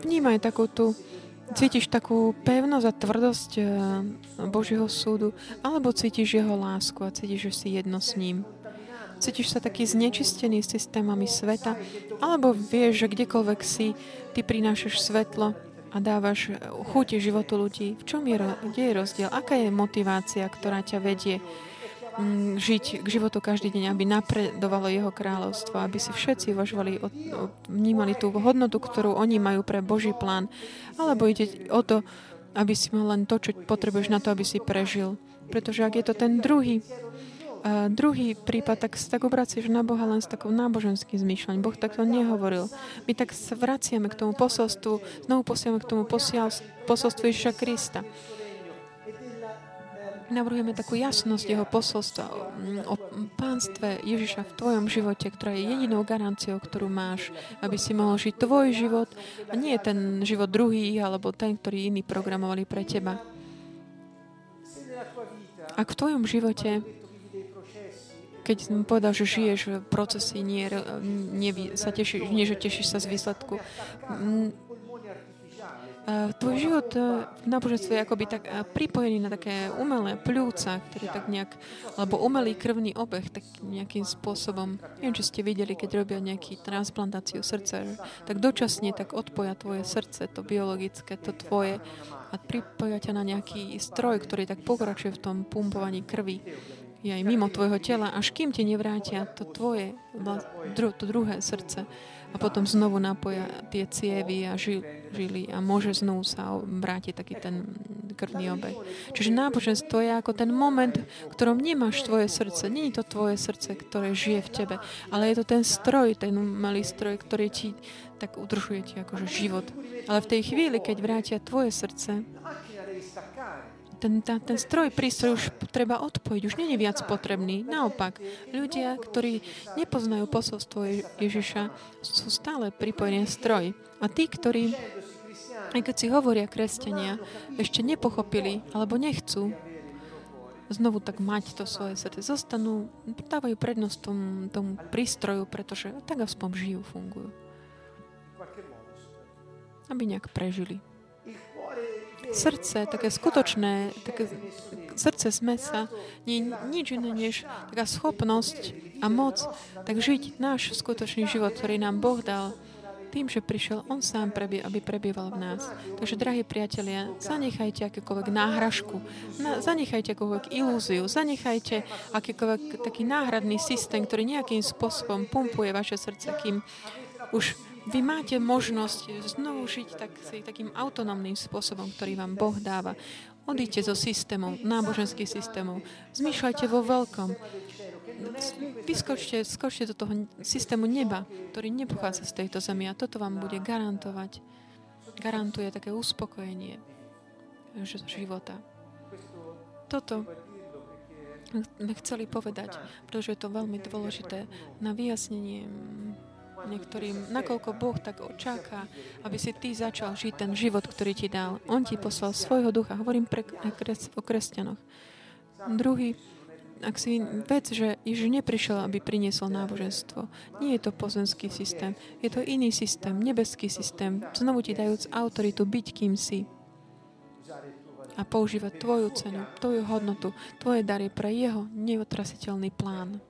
Vnímaj takú tú Cítiš takú pevnosť a tvrdosť eh, Božieho súdu, alebo cítiš jeho lásku a cítiš, že si jedno s ním. Cítiš sa taký znečistený systémami sveta, alebo vieš, že kdekoľvek si, ty prinášaš svetlo a dávaš chuti životu ľudí. V čom je, kde je rozdiel? Aká je motivácia, ktorá ťa vedie žiť k životu každý deň, aby napredovalo jeho kráľovstvo, aby si všetci uvažovali, vnímali tú hodnotu, ktorú oni majú pre Boží plán, alebo ide o to, aby si mal len to, čo potrebuješ na to, aby si prežil. Pretože ak je to ten druhý, uh, druhý prípad, tak sa tak obracieš na Boha len s takou náboženským zmýšľaním. Boh takto nehovoril. My tak sa vraciame k tomu posolstvu, znovu posielame k tomu posolstvu Ježiša Krista navrhujeme takú jasnosť jeho posolstva o, o pánstve Ježiša v tvojom živote, ktorá je jedinou garanciou, ktorú máš, aby si mohol žiť tvoj život a nie ten život druhý alebo ten, ktorý iní programovali pre teba. Ak v tvojom živote keď som povedal, že žiješ v procesi, nie, nie, sa tešíš, nie že tešíš sa z výsledku, tvoj život v e, náboženstve je akoby tak e, pripojený na také umelé pľúca, ktoré tak nejak, alebo umelý krvný obeh, tak nejakým spôsobom, neviem, či ste videli, keď robia nejaký transplantáciu srdca, tak dočasne tak odpoja tvoje srdce, to biologické, to tvoje a pripoja ťa na nejaký stroj, ktorý tak pokračuje v tom pumpovaní krvi je aj mimo tvojho tela, až kým ti nevrátia to tvoje, to druhé srdce a potom znovu napoja tie cievy a žily a môže znovu sa vrátiť taký ten krvný obeh. Čiže náboženstvo je ako ten moment, v ktorom nemáš tvoje srdce. Není to tvoje srdce, ktoré žije v tebe, ale je to ten stroj, ten malý stroj, ktorý ti tak udržuje ti akože život. Ale v tej chvíli, keď vrátia tvoje srdce, ten, ten, ten stroj, prístroj už treba odpojiť, už je viac potrebný. Naopak, ľudia, ktorí nepoznajú posolstvo Ježiša, sú stále pripojení stroj. A tí, ktorí, aj keď si hovoria kresťania, ešte nepochopili alebo nechcú znovu tak mať to svoje srdce, zostanú, dávajú prednosť tomu, tomu prístroju, pretože tak aspoň žijú, fungujú. Aby nejak prežili srdce, také skutočné, také srdce smesa, nie je nič iné než taká schopnosť a moc tak žiť náš skutočný život, ktorý nám Boh dal tým, že prišiel On sám, prebie, aby prebýval v nás. Takže, drahí priatelia, zanechajte akékoľvek náhražku, na, zanechajte akúkoľvek ilúziu, zanechajte akýkoľvek taký náhradný systém, ktorý nejakým spôsobom pumpuje vaše srdce, kým už vy máte možnosť znovu žiť tak, takým autonómnym spôsobom, ktorý vám Boh dáva. Odíďte zo systémov, náboženských systémov. Zmýšľajte vo veľkom. Vyskočte, skočte do toho systému neba, ktorý nepochádza z tejto zemi a toto vám bude garantovať, garantuje také uspokojenie života. Toto sme chceli povedať, pretože je to veľmi dôležité na vyjasnenie niektorým, nakoľko Boh tak očaká, aby si ty začal žiť ten život, ktorý ti dal. On ti poslal svojho ducha. Hovorím pre, o kresťanoch. Druhý, ak si vec, že Ježiš neprišiel, aby priniesol náboženstvo. Nie je to pozemský systém. Je to iný systém, nebeský systém. Znovu ti dajúc autoritu byť kým si a používať tvoju cenu, tvoju hodnotu, tvoje dary pre jeho neotrasiteľný plán.